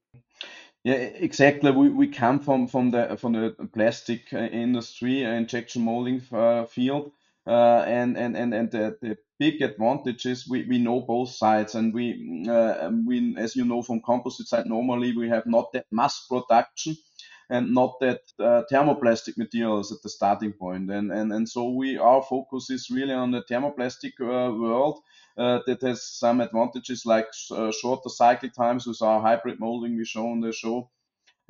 Speaker 9: Yeah, exactly. We, we come from, from the from the plastic uh, industry, uh, injection molding uh, field, uh, and and and and the, the big advantage is we, we know both sides, and we uh, we as you know from composite side normally we have not that mass production and not that uh, thermoplastic materials at the starting. And, and, and so we, our focus is really on the thermoplastic uh, world uh, that has some advantages like uh, shorter cycle times with our hybrid molding we show on the show.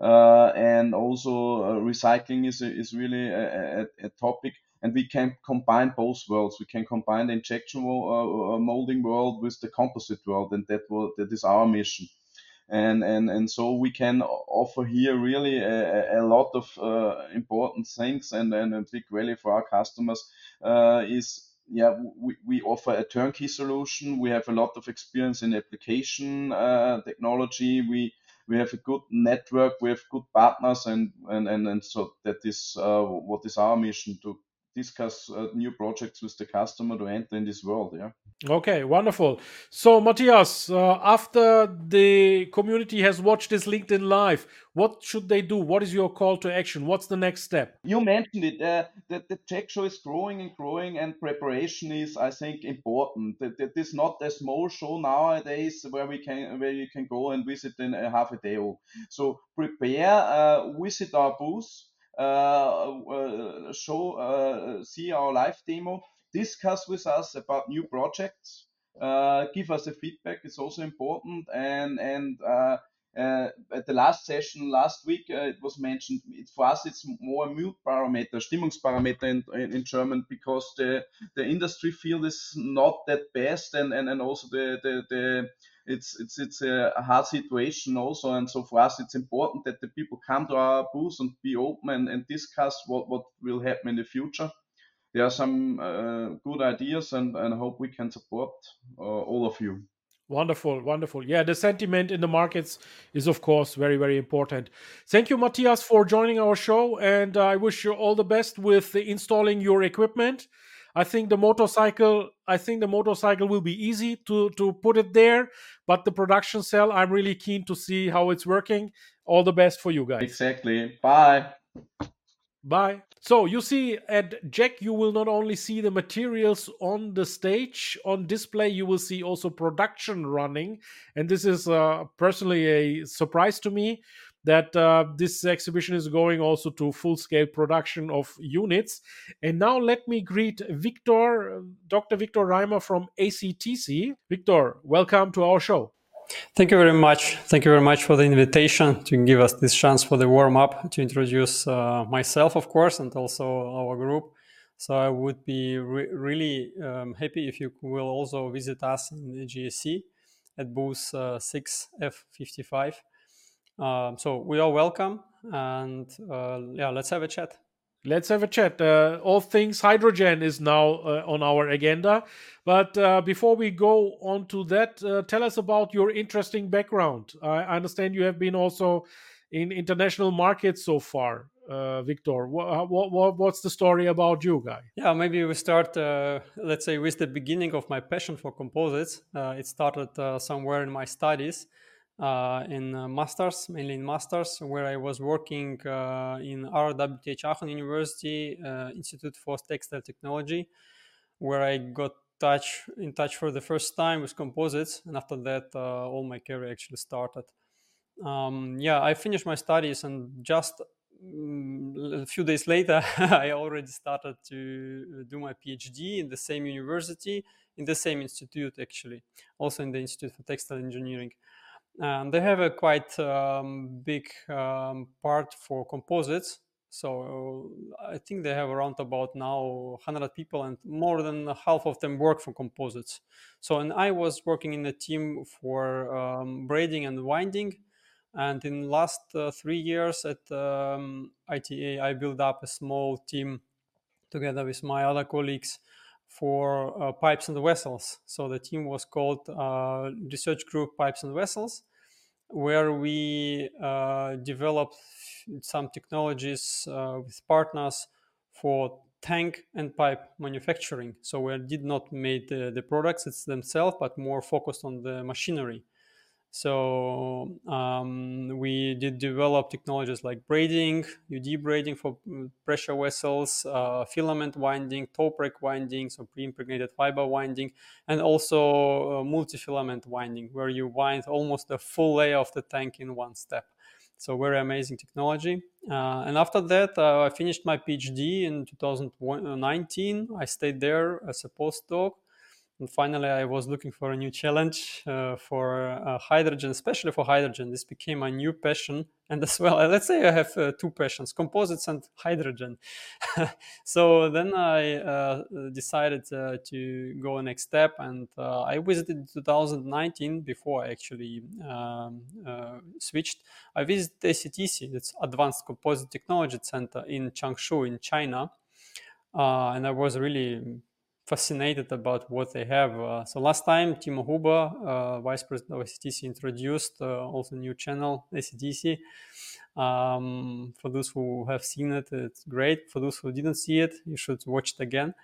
Speaker 9: And also recycling is, is really a, a, a, topic and we can combine both worlds. We can combine the injection molding world with the composite world, and that will, that is our mission. And and and so we can offer here really a, a lot of uh, important things and and a big value for our customers uh, is yeah we, we offer a turnkey solution. We have a lot of experience in application uh, technology. We we have a good network. We have good partners and and and, and so that is uh, what is our mission to discuss uh, new projects with the customer to enter in this world yeah
Speaker 1: Okay, wonderful. So, Matthias, uh, after the community has watched this LinkedIn Live, what should they do? What is your call to action? What's the next step?
Speaker 9: You mentioned it. Uh, the, the JEC show is growing and growing, and preparation is, I think, important. that It is not a small show nowadays where we can where you can go and visit in a half a day. So prepare, uh, visit our booth, show, uh, see our live demo discuss with us about new projects, uh, give us a feedback. It's also important. And and uh, uh, at the last session last week, uh, it was mentioned. It, for us, it's more mood parameter, Stimmungsparameter in, in, in, German, because the the industry field is not that best, and and, and also the the, the it's it's it's a hard situation also and so for us it's important that the people come to our booth and be open and, and discuss what what will happen in the future there are some uh, good ideas, and, and I hope we can support uh, all of you.
Speaker 1: Wonderful, wonderful. Yeah, the sentiment in the markets is, of course, very, very important. Thank you, Matthias, for joining our show, and I wish you all the best with installing your equipment. I think the motorcycle, I think the motorcycle will be easy to to put it there, but the production cell, I'm really keen to see how it's working. All the best for you guys.
Speaker 9: Exactly. Bye.
Speaker 1: Bye. So you see at JEC, you will not only see the materials on the stage on display, you will see also production running, and this is uh, personally a surprise to me that uh, this exhibition is going also to full scale production of units. And now let me greet Viktor, Dr. Viktor Reimer from ACTC. Viktor, welcome to our show.
Speaker 10: Thank you very much. Thank you very much for the invitation to give us this chance for the warm up to introduce uh, myself, of course, and also our group. So I would be re- really um, happy if you will also visit us in the JEC at booth uh, 6F55. Um, so we are welcome, and uh, yeah, let's have a chat.
Speaker 1: Let's have a chat. Uh, all things hydrogen is now uh, on our agenda. But uh, before we go on to that, uh, tell us about your interesting background. I understand you have been also in international markets so far. Uh, Viktor, what, what, what's the story about you, guy?
Speaker 10: Yeah, maybe we start, uh, let's say, with the beginning of my passion for composites. it started somewhere in my studies uh, in uh, masters, mainly in masters, where I was working uh, in RWTH Aachen University uh, Institute for Textile Technology, where I got touch in touch for the first time with composites, and after that, uh, all my career actually started. Um, yeah, I finished my studies, and just mm, a few days later, I already started to do my PhD in the same university, in the same institute, actually, also in the Institute for Textile Engineering. And they have a quite um, big um, part for composites. So I think they have around about now 100 people, and more than half of them work for composites. So, and I was working in a team for um, braiding and winding. And in last uh, three years at um, ITA, I built up a small team together with my other colleagues for uh, pipes and vessels. So the team was called uh, Research Group Pipes and Vessels, where we uh, developed some technologies uh, with partners for tank and pipe manufacturing. So we did not make the, the products it's themselves, but more focused on the machinery. So um, we did develop technologies like braiding, UD braiding for mm, pressure vessels, uh, filament winding, towpreg winding, so pre-impregnated fiber winding, and also uh, multi-filament winding, where you wind almost the full layer of the tank in one step. So very amazing technology. Uh, and after that, uh, I finished my PhD in 2019. I stayed there as a postdoc and finally, I was looking for a new challenge uh, for uh, hydrogen, especially for hydrogen. This became my new passion. And as well, let's say I have uh, two passions composites and hydrogen. so then I uh, decided uh, to go next step. And uh, I visited 2019 before I actually um, switched. I visited ACTC, that's Advanced Composite Technology Center in Changshu in China. and I was really fascinated about what they have. Uh, so last time, Timo Huber, uh, vice president of ACTC, introduced uh, also new channel ACTC. Um, for those who have seen it, it's great. For those who didn't see it, you should watch it again.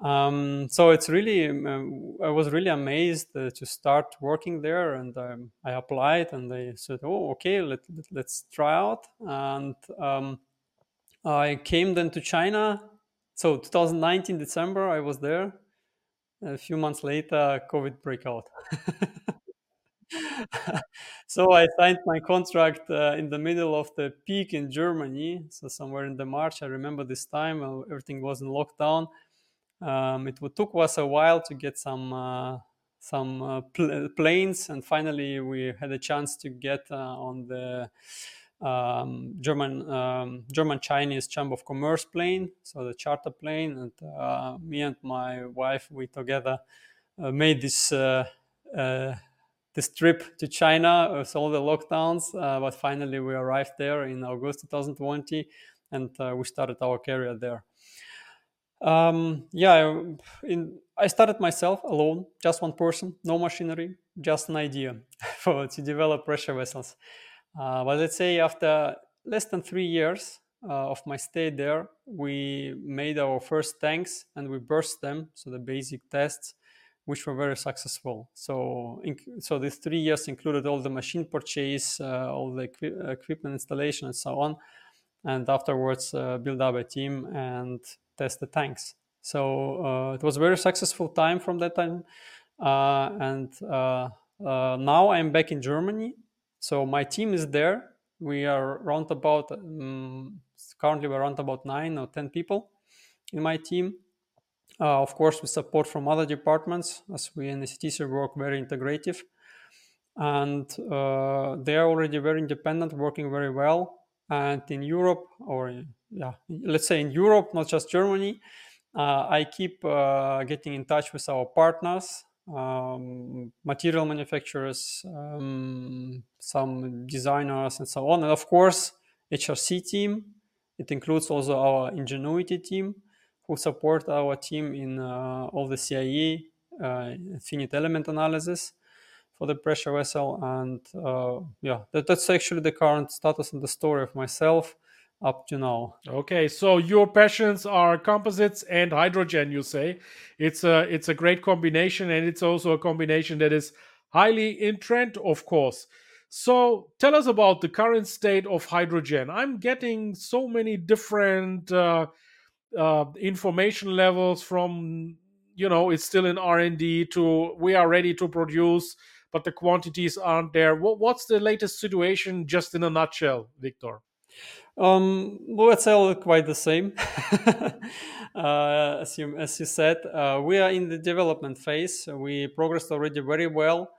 Speaker 10: Um, so it's really, um, I was really amazed uh, to start working there, and um, I applied, and they said, "Oh, okay, let, let us try out." And um, I came then to China so 2019 December, I was there. A few months later, COVID breakout. so I signed my contract uh, in the middle of the peak in Germany. So somewhere in the March, I remember this time uh, everything was in lockdown. Um, it took us a while to get some uh, some uh, pl- planes, and finally we had a chance to get uh, on the um, German um, German Chinese Chamber of Commerce plane, so the charter plane, and uh, me and my wife we together uh, made this uh, uh this trip to China with all the lockdowns, uh, but finally we arrived there in August 2020, and uh, we started our career there. Um, yeah, in, I started myself alone, just one person, no machinery, just an idea for to develop pressure vessels. Uh, but let's say after less than three years uh, of my stay there, we made our first tanks and we burst them, so the basic tests, which were very successful. So, in, so these three years included all the machine purchase, uh, all the equi- equipment installation, and so on. And afterwards, uh, build up a team and test the tanks. So uh, it was a very successful time from that time. Uh, and now I'm back in Germany so my team is there. We are around about um, currently we're around about nine or ten people in my team. Uh, of course, with support from other departments, as we in the CTC work very integrative, and uh, they are already very independent, working very well. And in Europe, or yeah, let's say in Europe, not just Germany, uh, I keep uh, getting in touch with our partners um, material manufacturers, um, some designers, and so on. And of course, HRC team. It includes also our Ingenuity team, who support our team in uh, all the CAE, uh, finite element analysis for the pressure vessel. And uh, yeah, that, that's actually the current status and the story of myself up to now.
Speaker 1: Okay, so your passions are composites and hydrogen. You say it's a it's a great combination, and it's also a combination that is highly in trend, of course. So tell us about the current state of hydrogen. I'm getting so many different uh, uh, information levels from you know it's still in R&D to we are ready to produce, but the quantities aren't there. What, what's the latest situation, just in a nutshell, Viktor?
Speaker 10: Um, all quite the same. uh, as, you, as you said, uh, we are in the development phase. We progressed already very well.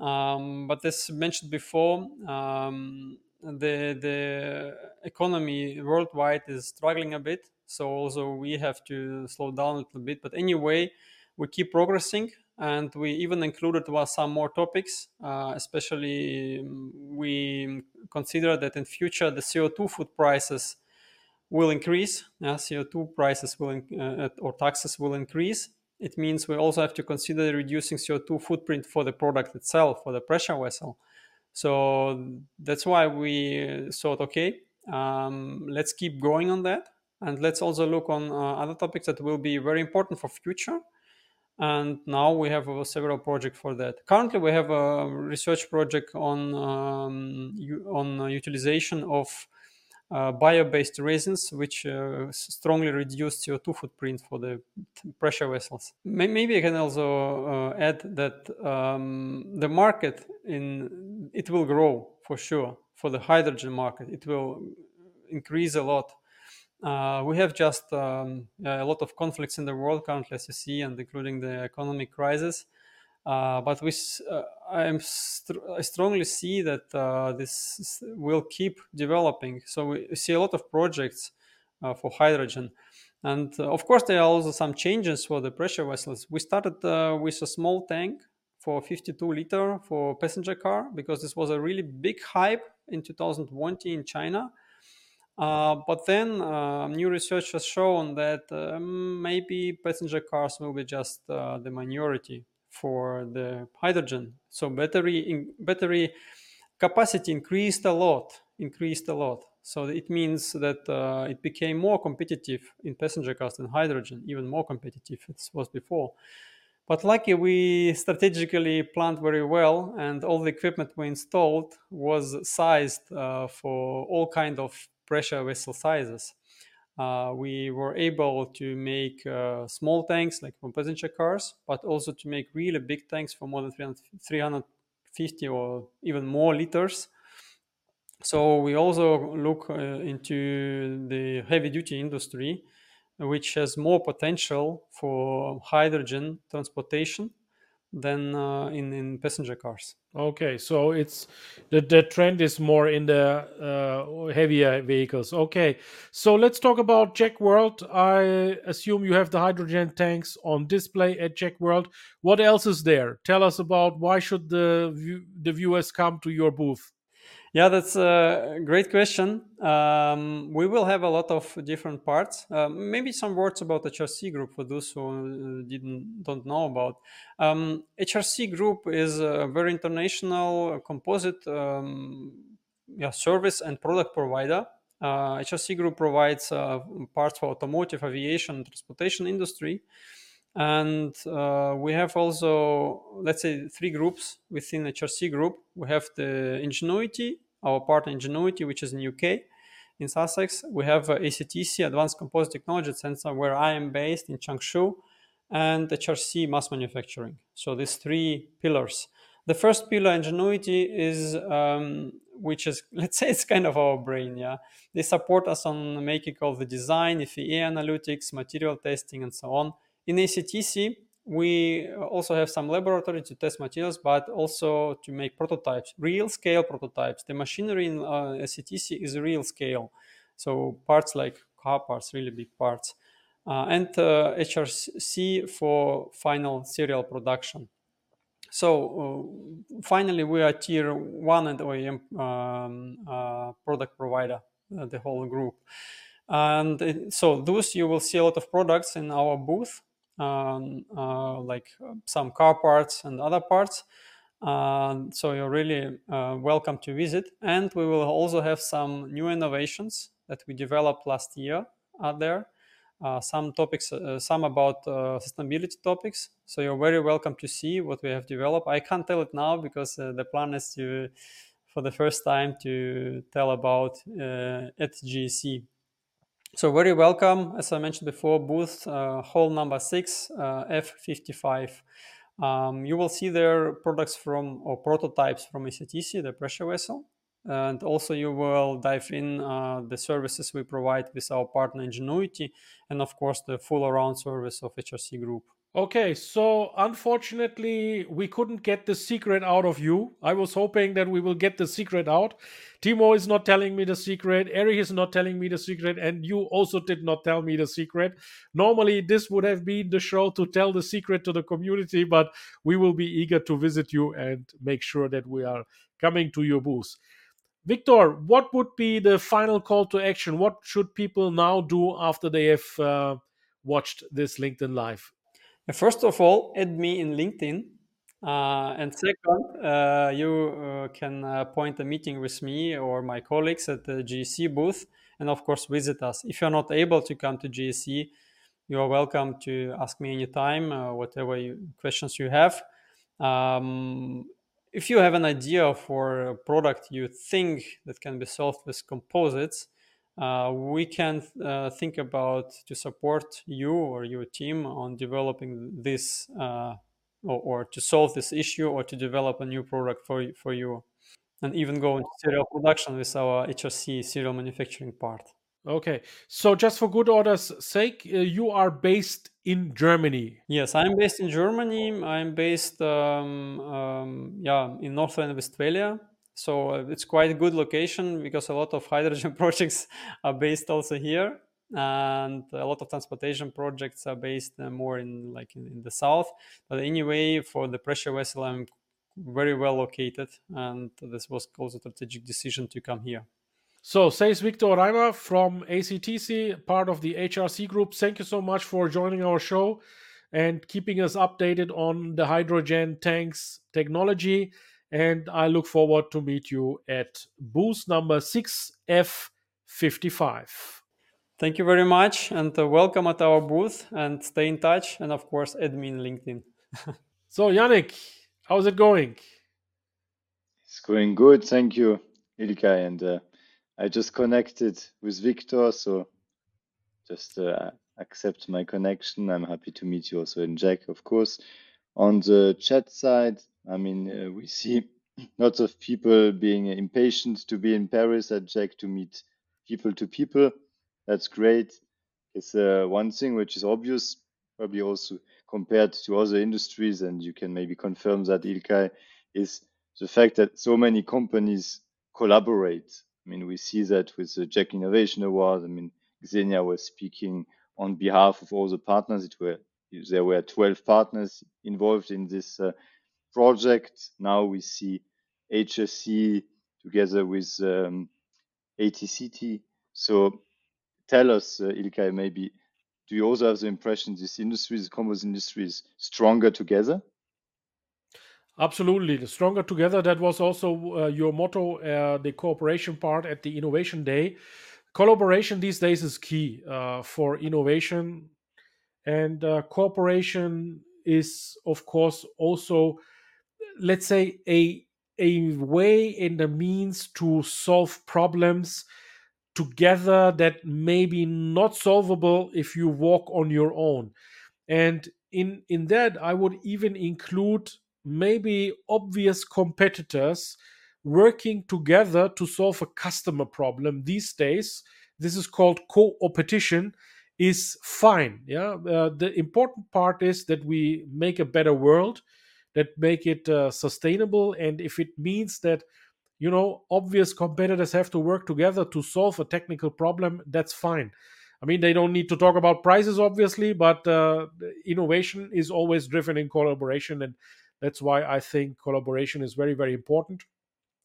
Speaker 10: Um, but as mentioned before, um, the, the economy worldwide is struggling a bit. So also we have to slow down a little bit. But anyway, we keep progressing and we even included some more topics uh, especially um, we consider that in future the co2 food prices will increase co2 prices will uh, or taxes will increase it means we also have to consider reducing CO2 footprint for the product itself, for the pressure vessel. So that's why we thought, okay, um, let's keep going on that, and let's also look on uh, other topics that will be very important for future. And now we have uh, several projects for that. Currently, we have a research project on um, on uh, utilization of uh, bio-based resins, which uh, strongly reduce CO2 footprint for the pressure vessels. Maybe I can also uh, add that um, the market in it will grow for sure for the hydrogen market. It will increase a lot. Uh, we have just um, a lot of conflicts in the world currently, as you see, and including the economic crisis. Uh, but we, uh, I, st- I strongly see that uh, this will keep developing. So we see a lot of projects uh, for hydrogen. And of course, there are also some changes for the pressure vessels. We started with a small tank for 52 liter for passenger car because this was a really big hype in 2020 in China. But then new research has shown that maybe passenger cars will be just the minority for the hydrogen. So battery in, battery capacity increased a lot, increased a lot. So it means that uh, it became more competitive in passenger cars than hydrogen, even more competitive it was before. But lucky we strategically planned very well, and all the equipment we installed was sized uh, for all kind of pressure vessel sizes uh, we were able to make uh, small tanks like for passenger cars, but also to make really big tanks for more than 300, 350 or even more liters. So we also look uh, into the heavy duty industry, which has more potential for hydrogen transportation than uh, in, in passenger cars.
Speaker 1: Okay, so it's the the trend is more in the uh, heavier vehicles. Okay, so let's talk about JEC World. I assume you have the hydrogen tanks on display at JEC World. What else is there? Tell us about why should the the viewers come to your booth?
Speaker 10: Yeah, that's a great question. Um, we will have a lot of different parts. Uh, maybe some words about HRC Group for those who uh, didn't don't know about. Um, HRC Group is a very international composite um, yeah, service and product provider. Uh, HRC Group provides uh, parts for automotive, aviation, transportation industry. And uh, we have also, let's say, three groups within HRC group. We have the Ingenuity, our partner Ingenuity, which is in UK, in Sussex. We have uh, ACTC, Advanced Composite Technology Center, where I am based in Changshu, and HRC Mass Manufacturing. So these three pillars. The first pillar, Ingenuity, is um, which is let's say it's kind of our brain. Yeah, they support us on making all the design, FEA analytics, material testing, and so on. In ACTC, we also have some laboratory to test materials, but also to make prototypes, real scale prototypes. The machinery in uh, ACTC is real scale. So parts like car parts, really big parts. Uh, and uh, HRC for final serial production. So uh, finally, we are tier one and OEM um, uh, product provider, uh, the whole group. And it, so those you will see a lot of products in our booth um, uh, like uh, some car parts and other parts. Uh, so you're really uh, welcome to visit. And we will also have some new innovations that we developed last year out there. Uh, some topics, uh, some about sustainability topics. So you're very welcome to see what we have developed. I can't tell it now because the plan is to, for the first time, to tell about at JEC. So very welcome, as I mentioned before, booth uh, hall number six, uh, F55. Um, you will see there products from or prototypes from ACTC, the pressure vessel, and also you will dive in uh, the services we provide with our partner Ingenuity, and of course the full around service of HRC Group.
Speaker 1: Okay, so unfortunately, we couldn't get the secret out of you. I was hoping that we will get the secret out. Timo is not telling me the secret. Eric is not telling me the secret. And you also did not tell me the secret. Normally, this would have been the show to tell the secret to the community, but we will be eager to visit you and make sure that we are coming to your booth. Viktor, what would be the final call to action? What should people now do after they have uh, watched this LinkedIn Live?
Speaker 10: First of all, add me in LinkedIn. Uh, and second, uh, you uh, can appoint a meeting with me or my colleagues at the JEC booth, and of course, visit us. If you're not able to come to JEC, you are welcome to ask me anytime, uh, whatever you, questions you have. Um, if you have an idea for a product you think that can be solved with composites, uh, we can uh, think about to support you or your team on developing this uh, or, or, to solve this issue or to develop a new product for, for you and even go into serial production with our HRC serial manufacturing part.
Speaker 1: Okay, so just for good order's sake, uh, you are based in Germany.
Speaker 10: Yes, I'm based in Germany. I'm based, um, um, yeah, in North Rhine-Westphalia. So uh, it's quite a good location because a lot of hydrogen projects are based also here, and a lot of transportation projects are based uh, more in like in, in the south. But anyway, for the pressure vessel, I'm very well located, and this was also a strategic decision to come here.
Speaker 1: So, says Viktor Reimer from ACTC, part of the HRC group. Thank you so much for joining our show and keeping us updated on the hydrogen tanks technology. And I look forward to meet you at booth number 6F55.
Speaker 10: Thank you very much and uh, welcome at our booth and stay in touch. And of course, admin LinkedIn.
Speaker 1: so, Yannick, how's it going?
Speaker 2: It's going good. Thank you, Ilkay, And uh, I just connected with Viktor, so just uh, accept my connection. I'm happy to meet you also in JEC, of course. On the chat side, I mean, uh, we see lots of people being impatient to be in Paris at JEC to meet people to people. That's great. It's uh, one thing which is obvious, probably also compared to other industries, and you can maybe confirm that, Ilkay, is the fact that so many companies collaborate I mean, we see that with the JEC Innovation Award. I mean, Xenia was speaking on behalf of all the partners. It were there were 12 partners involved in this uh, project. Now we see HRC together with um, ACTC. So tell us, uh, Ilkay, maybe, do you also have the impression this industry, the composite industry, is stronger together?
Speaker 1: Absolutely. The stronger together, that was also uh, your motto, uh, the cooperation part at the Innovation Day. Collaboration these days is key uh, for innovation. And uh, cooperation is, of course, also, let's say, a, a way and a means to solve problems together that may be not solvable if you walk on your own. And in, in that, I would even include maybe obvious competitors working together to solve a customer problem these days. This is called co-opetition is fine yeah? Uh, the important part is that we make a better world that make it uh, sustainable and if it means that you know obvious competitors have to work together to solve a technical problem that's fine i mean they don't need to talk about prices obviously but uh, innovation is always driven in collaboration and that's why I think collaboration is very, very important.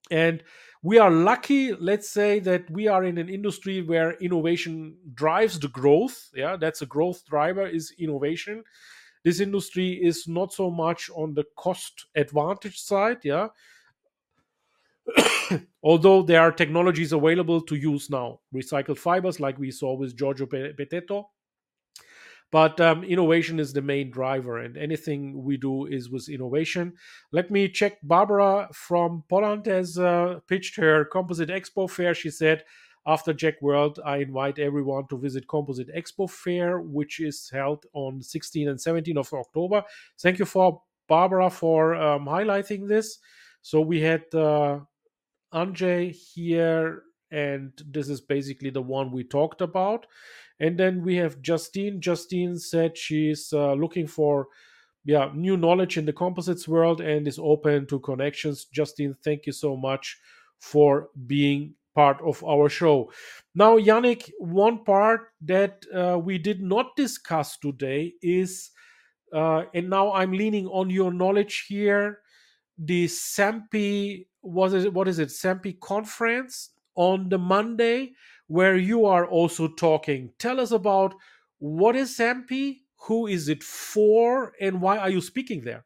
Speaker 1: And we are lucky, let's say, that we are in an industry where innovation drives the growth. Yeah, that's a growth driver is innovation. This industry is not so much on the cost advantage side. Yeah. Although there are technologies available to use now, recycled fibers, like we saw with Giorgio Betteto, but um, innovation is the main driver, and anything we do is with innovation. Let me check. Barbara from Poland has uh, pitched her Composite Expo Fair. She said, after JEC World, I invite everyone to visit Composite Expo Fair, which is held on 16 and 17 of October. Thank you for Barbara for um, highlighting this. So we had uh, Andrzej here, and this is basically the one we talked about. And then we have Justine. Justine said she's uh, looking for yeah new knowledge in the composites world and is open to connections. Justine, thank you so much for being part of our show. Now, Yannick, one part that uh, we did not discuss today is, uh, and now I'm leaning on your knowledge here, the SAMPE, was it, what is it, SAMPE conference on the Monday where you are also talking. Tell us about what is SAMPE, who is it for, and why are you speaking there?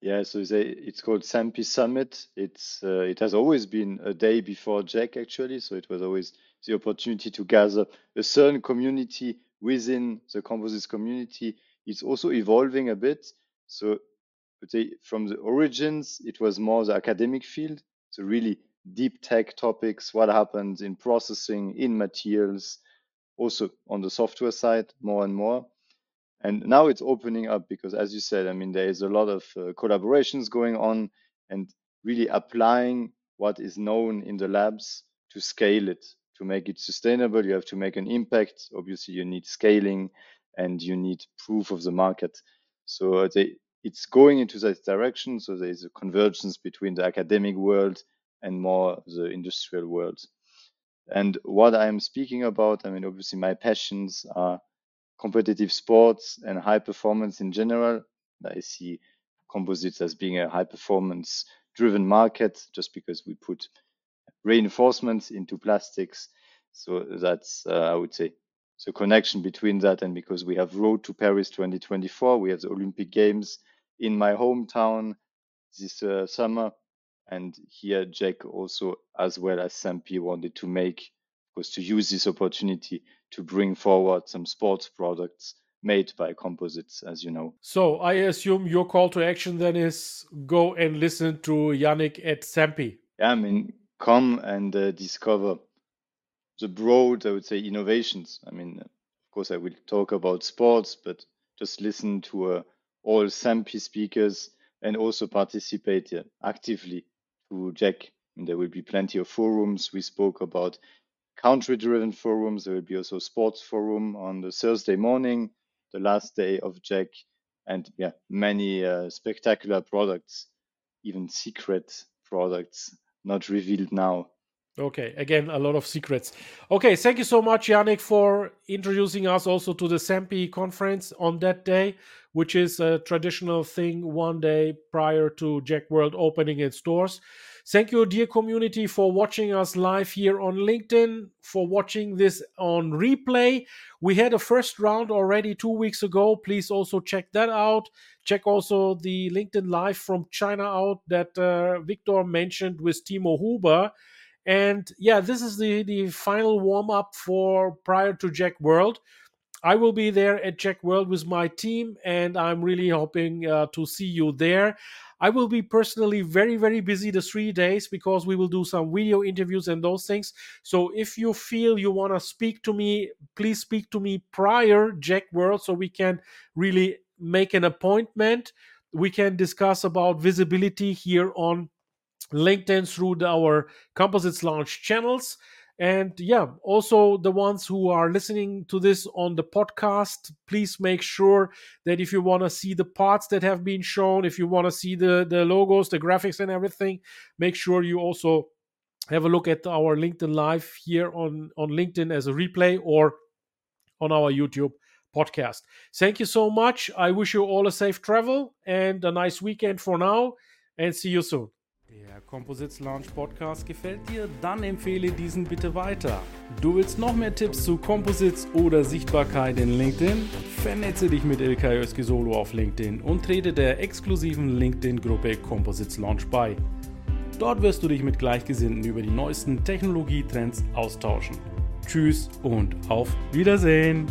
Speaker 2: Yeah, so it's called SAMPE Summit. It's uh, it has always been a day before JEC actually, so it was always the opportunity to gather a certain community within the composites community. It's also evolving a bit. So from the origins, it was more the academic field, so really deep tech topics, what happens in processing, in materials, also on the software side more and more. And now it's opening up because, as you said, I mean, there is a lot of uh, collaborations going on and really applying what is known in the labs to scale it, to make it sustainable. You have to make an impact. Obviously, you need scaling and you need proof of the market. So they, it's going into that direction. So there is a convergence between the academic world and more the industrial world. And what I'm speaking about, I mean, obviously, my passions are competitive sports and high performance in general. I see composites as being a high performance driven market just because we put reinforcements into plastics. So that's, uh, I would say, the connection between that and because we have Road to Paris 2024, we have the Olympic Games in my hometown this uh, summer. And here, JEC also, as well as SAMPE, wanted to make, was to use this opportunity to bring forward some sports products made by composites, as you know.
Speaker 1: So I assume your call to action then is go and listen to Yannick at SAMPE.
Speaker 2: Yeah, I mean, come and uh, discover the broad, I would say, innovations. I mean, of course, I will talk about sports, but just listen to uh, all SAMPE speakers and also participate uh, actively to JEC. And there will be plenty of forums. We spoke about country-driven forums. There will be also sports forum on the Thursday morning, the last day of JEC, and yeah, many uh, spectacular products, even secret products not revealed now.
Speaker 1: Okay, again, a lot of secrets. Okay, thank you so much, Yannick, for introducing us also to the SAMPE conference on that day, which is a traditional thing one day prior to JEC World opening its doors. Thank you, dear community, for watching us live here on LinkedIn, for watching this on replay. We had a first round already two weeks ago. Please also check that out. Check also the LinkedIn Live from China out that uh, Viktor mentioned with Timo Huber. And yeah, this is the, the final warm up for prior to JEC World. I will be there at JEC World with my team, and I'm really hoping uh, to see you there. I will be personally very, very busy the three days because we will do some video interviews and those things. So if you feel you want to speak to me, please speak to me prior JEC World so we can really make an appointment. We can discuss about visibility here on LinkedIn through our Composites Lounge channels. And yeah, also the ones who are listening to this on the podcast, please make sure that if you want to see the parts that have been shown, if you want to see the, the logos, the graphics, and everything, make sure you also have a look at our LinkedIn Live here on, on LinkedIn as a replay or on our YouTube podcast. Thank you so much. I wish you all a safe travel and a nice weekend for now, and see you soon. Der Composites Launch Podcast gefällt dir? Dann empfehle diesen bitte weiter. Du willst noch mehr Tipps zu Composites oder Sichtbarkeit in LinkedIn? Vernetze dich mit Ilkay Özki auf LinkedIn und trete der exklusiven LinkedIn-Gruppe Composites Launch bei. Dort wirst du dich mit Gleichgesinnten über die neuesten Technologietrends austauschen. Tschüss und auf Wiedersehen!